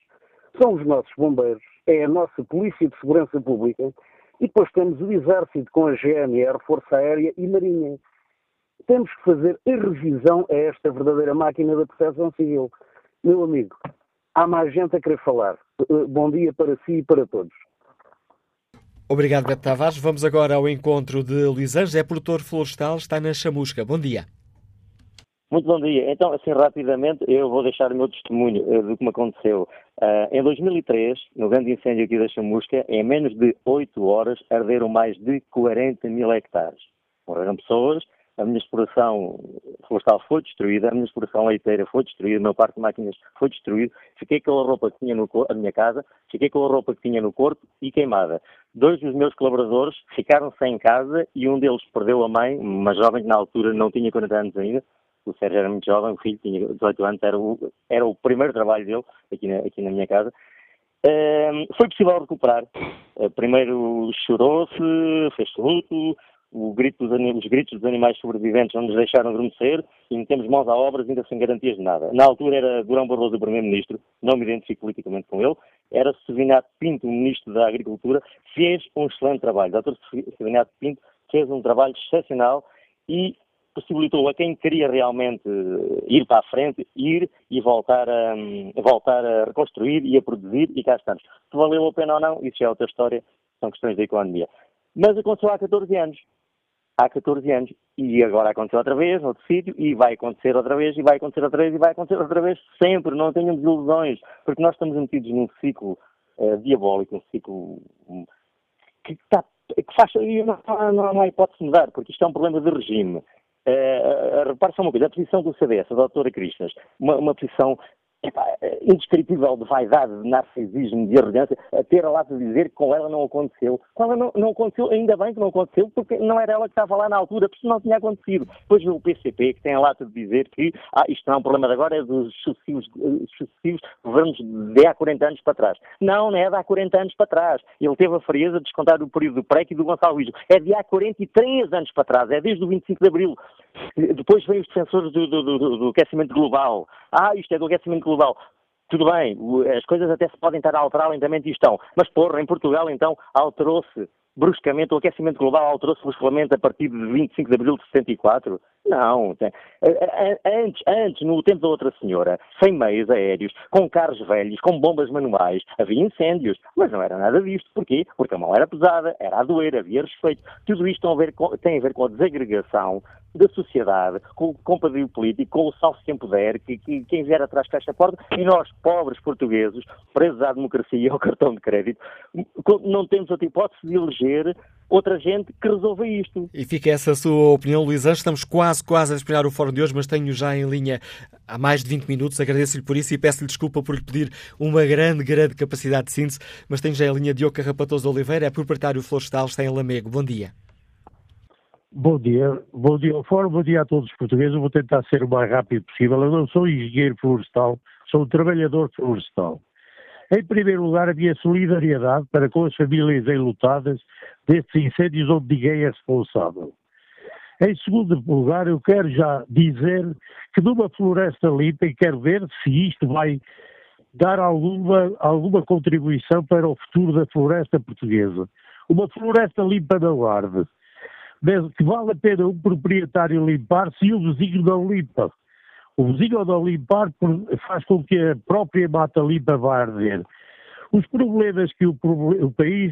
São os nossos bombeiros, é a nossa Polícia de Segurança Pública e depois temos o Exército com a GNR, Força Aérea e Marinha. Temos que fazer a revisão a esta verdadeira máquina da proteção civil. Meu amigo, há mais gente a querer falar. Eh, bom dia para si e para todos. Obrigado, Beto Tavares. Vamos agora ao encontro de Luís Anjos, é produtor florestal, está na Chamusca. Bom dia. Muito bom dia. Então, assim, rapidamente, eu vou deixar o meu testemunho uh, do que me aconteceu. Uh, em 2003, no grande incêndio aqui da Chamusca, em menos de 8 horas, arderam mais de 40 mil hectares. Morreram pessoas, a minha exploração florestal foi destruída, a minha exploração leiteira foi destruída, o meu parque de máquinas foi destruído, fiquei com a roupa que tinha no a minha casa, fiquei com a roupa que tinha no corpo e queimada. Dois dos meus colaboradores ficaram sem casa e um deles perdeu a mãe, uma jovem que na altura não tinha 40 anos ainda, o Sérgio era muito jovem, o filho tinha 18 anos, era o, era o primeiro trabalho dele aqui na, aqui na minha casa. Uh, foi possível recuperar. Uh, primeiro chorou-se, fez-se luto, grito os gritos dos animais sobreviventes não nos deixaram adormecer e metemos mãos à obra ainda sem garantias de nada. Na altura era Durão Barroso o Primeiro-Ministro, não me identifico politicamente com ele, era Sevinato Pinto, o Ministro da Agricultura, fez um excelente trabalho. O Dr. Sevinato Pinto fez um trabalho excepcional e possibilitou a quem queria realmente ir para a frente, ir e voltar a, voltar a reconstruir e a produzir e cá estamos. Se valeu a pena ou não, isso já é outra história, são questões da economia. Mas aconteceu há 14 anos há 14 anos. E agora aconteceu outra vez, noutro sítio, e vai acontecer outra vez, e vai acontecer outra vez, e vai acontecer outra vez, sempre. Não tenhamos ilusões, porque nós estamos metidos num ciclo uh, diabólico, um ciclo um, que, tá, que faz. Não, não, não há hipótese de mudar, porque isto é um problema de regime. Uh, repare só uma coisa, a posição do CDS, a doutora Cristas, uma, uma posição é indescritível de vaidade, de narcisismo, de arrogância, a ter a lá de dizer que com ela não aconteceu. Com ela não, não, aconteceu, ainda bem que não aconteceu, porque não era ela que estava lá na altura, porque não tinha acontecido. Depois o PCP, que tem a lata de dizer que ah, isto não é um problema de agora, é dos sucessivos, sucessivos governos de há 40 anos para trás. Não, não é de há 40 anos para trás. Ele teve a frieza de descontar o período do PREC e do Gonçalo Luís. É de há 43 anos para trás, é desde o 25 de Abril. Depois vem os defensores do, do, do, do aquecimento global. Ah, isto é do aquecimento global. Tudo bem, as coisas até se podem estar a alterar lentamente e estão. Mas, porra, em Portugal, então, alterou-se bruscamente, o aquecimento global alterou-se bruscamente a partir de 25 de abril de 74? Não. Antes, antes, no tempo da outra senhora, sem meios aéreos, com carros velhos, com bombas manuais, havia incêndios, mas não era nada disto. Porquê? Porque a mão era pesada, era a doer, havia respeito. Tudo isto tem a ver com, tem a, ver com a desagregação da sociedade, com o compadrio político, com o salve se empoder, que, que quem vier atrás fecha a porta, e nós, pobres portugueses, presos à democracia e ao cartão de crédito, não temos outra hipótese de eleger outra gente que resolva isto. E fica essa a sua opinião, Luís Anjos. Estamos quase, quase a esperar o fórum de hoje, mas tenho já em linha há mais de 20 minutos. Agradeço-lhe por isso e peço-lhe desculpa por lhe pedir uma grande, grande capacidade de síntese, mas tenho já em linha Diogo Carrapatoso Oliveira, é proprietário florestal, está em Lamego. Bom dia. Bom dia, bom dia ao Fórum, bom dia a todos os portugueses. Eu vou tentar ser o mais rápido possível. Eu não sou engenheiro florestal, sou um trabalhador florestal. Em primeiro lugar, havia solidariedade para com as famílias enlutadas destes incêndios onde ninguém é responsável. Em segundo lugar, eu quero já dizer que numa floresta limpa, e quero ver se isto vai dar alguma, alguma contribuição para o futuro da floresta portuguesa. Uma floresta limpa não arde. Que vale a pena um proprietário limpar se o vizinho não limpa. O vizinho ao limpar faz com que a própria mata limpa vá arder. Os problemas que o, o país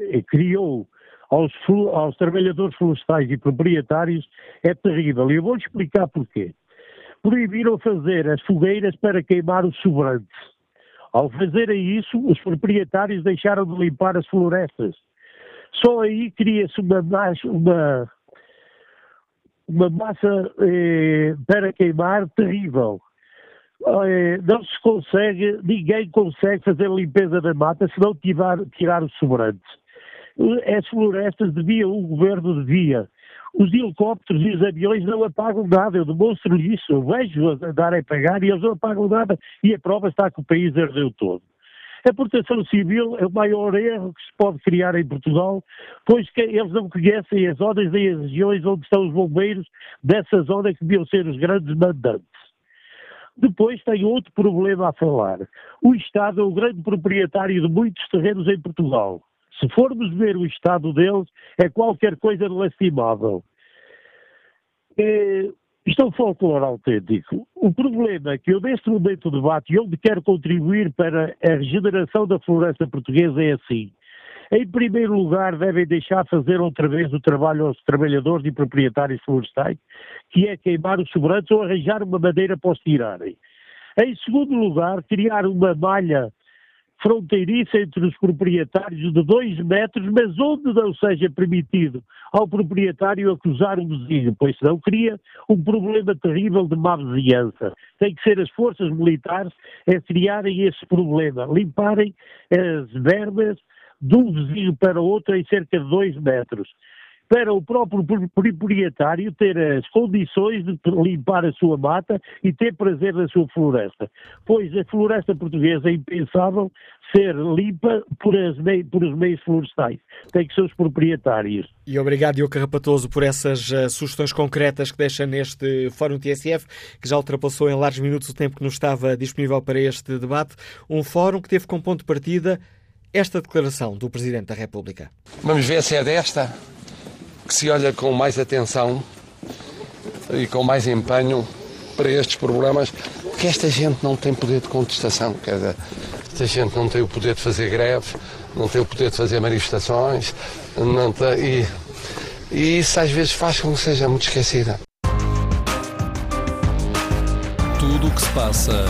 eh, criou aos, aos, trabalhadores florestais e proprietários é terrível. E eu vou-lhe explicar porquê. Proibiram fazer as fogueiras para queimar os sobrantes. Ao fazerem isso, os proprietários deixaram de limpar as florestas. Só aí cria-se uma, uma, uma massa eh, para queimar terrível. Eh, não se consegue, ninguém consegue fazer a limpeza da mata se não tirar, tirar os sobrantes. As florestas deviam, o governo devia. Os helicópteros e os aviões não apagam nada, eu demonstro isso, eu vejo andarem a pagar e eles não apagam nada. E a prova está que o país ardeu todo. A proteção civil é o maior erro que se pode criar em Portugal, pois que eles não conhecem as zonas e as regiões onde estão os bombeiros dessa zona que deviam ser os grandes mandantes. Depois tem outro problema a falar. O Estado é o grande proprietário de muitos terrenos em Portugal. Se formos ver o estado deles, é qualquer coisa de lastimável. É, isto é um folclore autêntico. O problema é que eu, neste momento do debate, e onde quero contribuir para a regeneração da floresta portuguesa é assim. Em primeiro lugar, devem deixar fazer outra vez o trabalho aos trabalhadores e proprietários florestais, que é queimar os sobrantes ou arranjar uma madeira para os tirarem. Em segundo lugar, criar uma malha fronteiriça entre os proprietários de dois metros, mas onde não seja permitido ao proprietário acusar um vizinho, pois senão cria um problema terrível de má vizinhança. Tem que ser as forças militares a criarem esse problema, limparem as verbas de um vizinho para outro em cerca de dois metros para o próprio proprietário ter as condições de limpar a sua mata e ter prazer na sua floresta. Pois a floresta portuguesa é impensável ser limpa por, mei, por os meios florestais. Tem que ser os proprietários. E obrigado, Diogo Carrapatoso, por essas uh, sugestões concretas que deixa neste Fórum TSF, que já ultrapassou em largos minutos o tempo que nos estava disponível para este debate. Um fórum que teve como ponto de partida esta declaração do Presidente da República. Vamos ver se é desta que se olha com mais atenção e com mais empenho para estes problemas, porque esta gente não tem poder de contestação, quer dizer, esta gente não tem o poder de fazer greve, não tem o poder de fazer manifestações, não tem, e, e isso às vezes faz com que seja muito esquecida. Tudo o que se passa,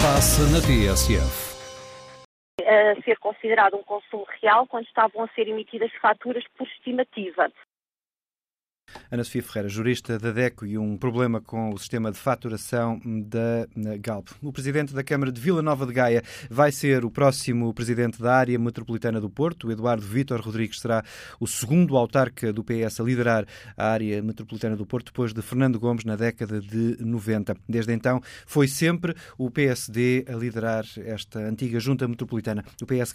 passa na TSF. A ser considerado um consumo real quando estavam a ser emitidas faturas por estimativa. Ana Sofia Ferreira, jurista da DECO e um problema com o sistema de faturação da Galp. O presidente da Câmara de Vila Nova de Gaia vai ser o próximo presidente da área metropolitana do Porto. Eduardo Vítor Rodrigues será o segundo autarca do PS a liderar a área metropolitana do Porto, depois de Fernando Gomes na década de 90. Desde então, foi sempre o PSD a liderar esta antiga junta metropolitana. O PS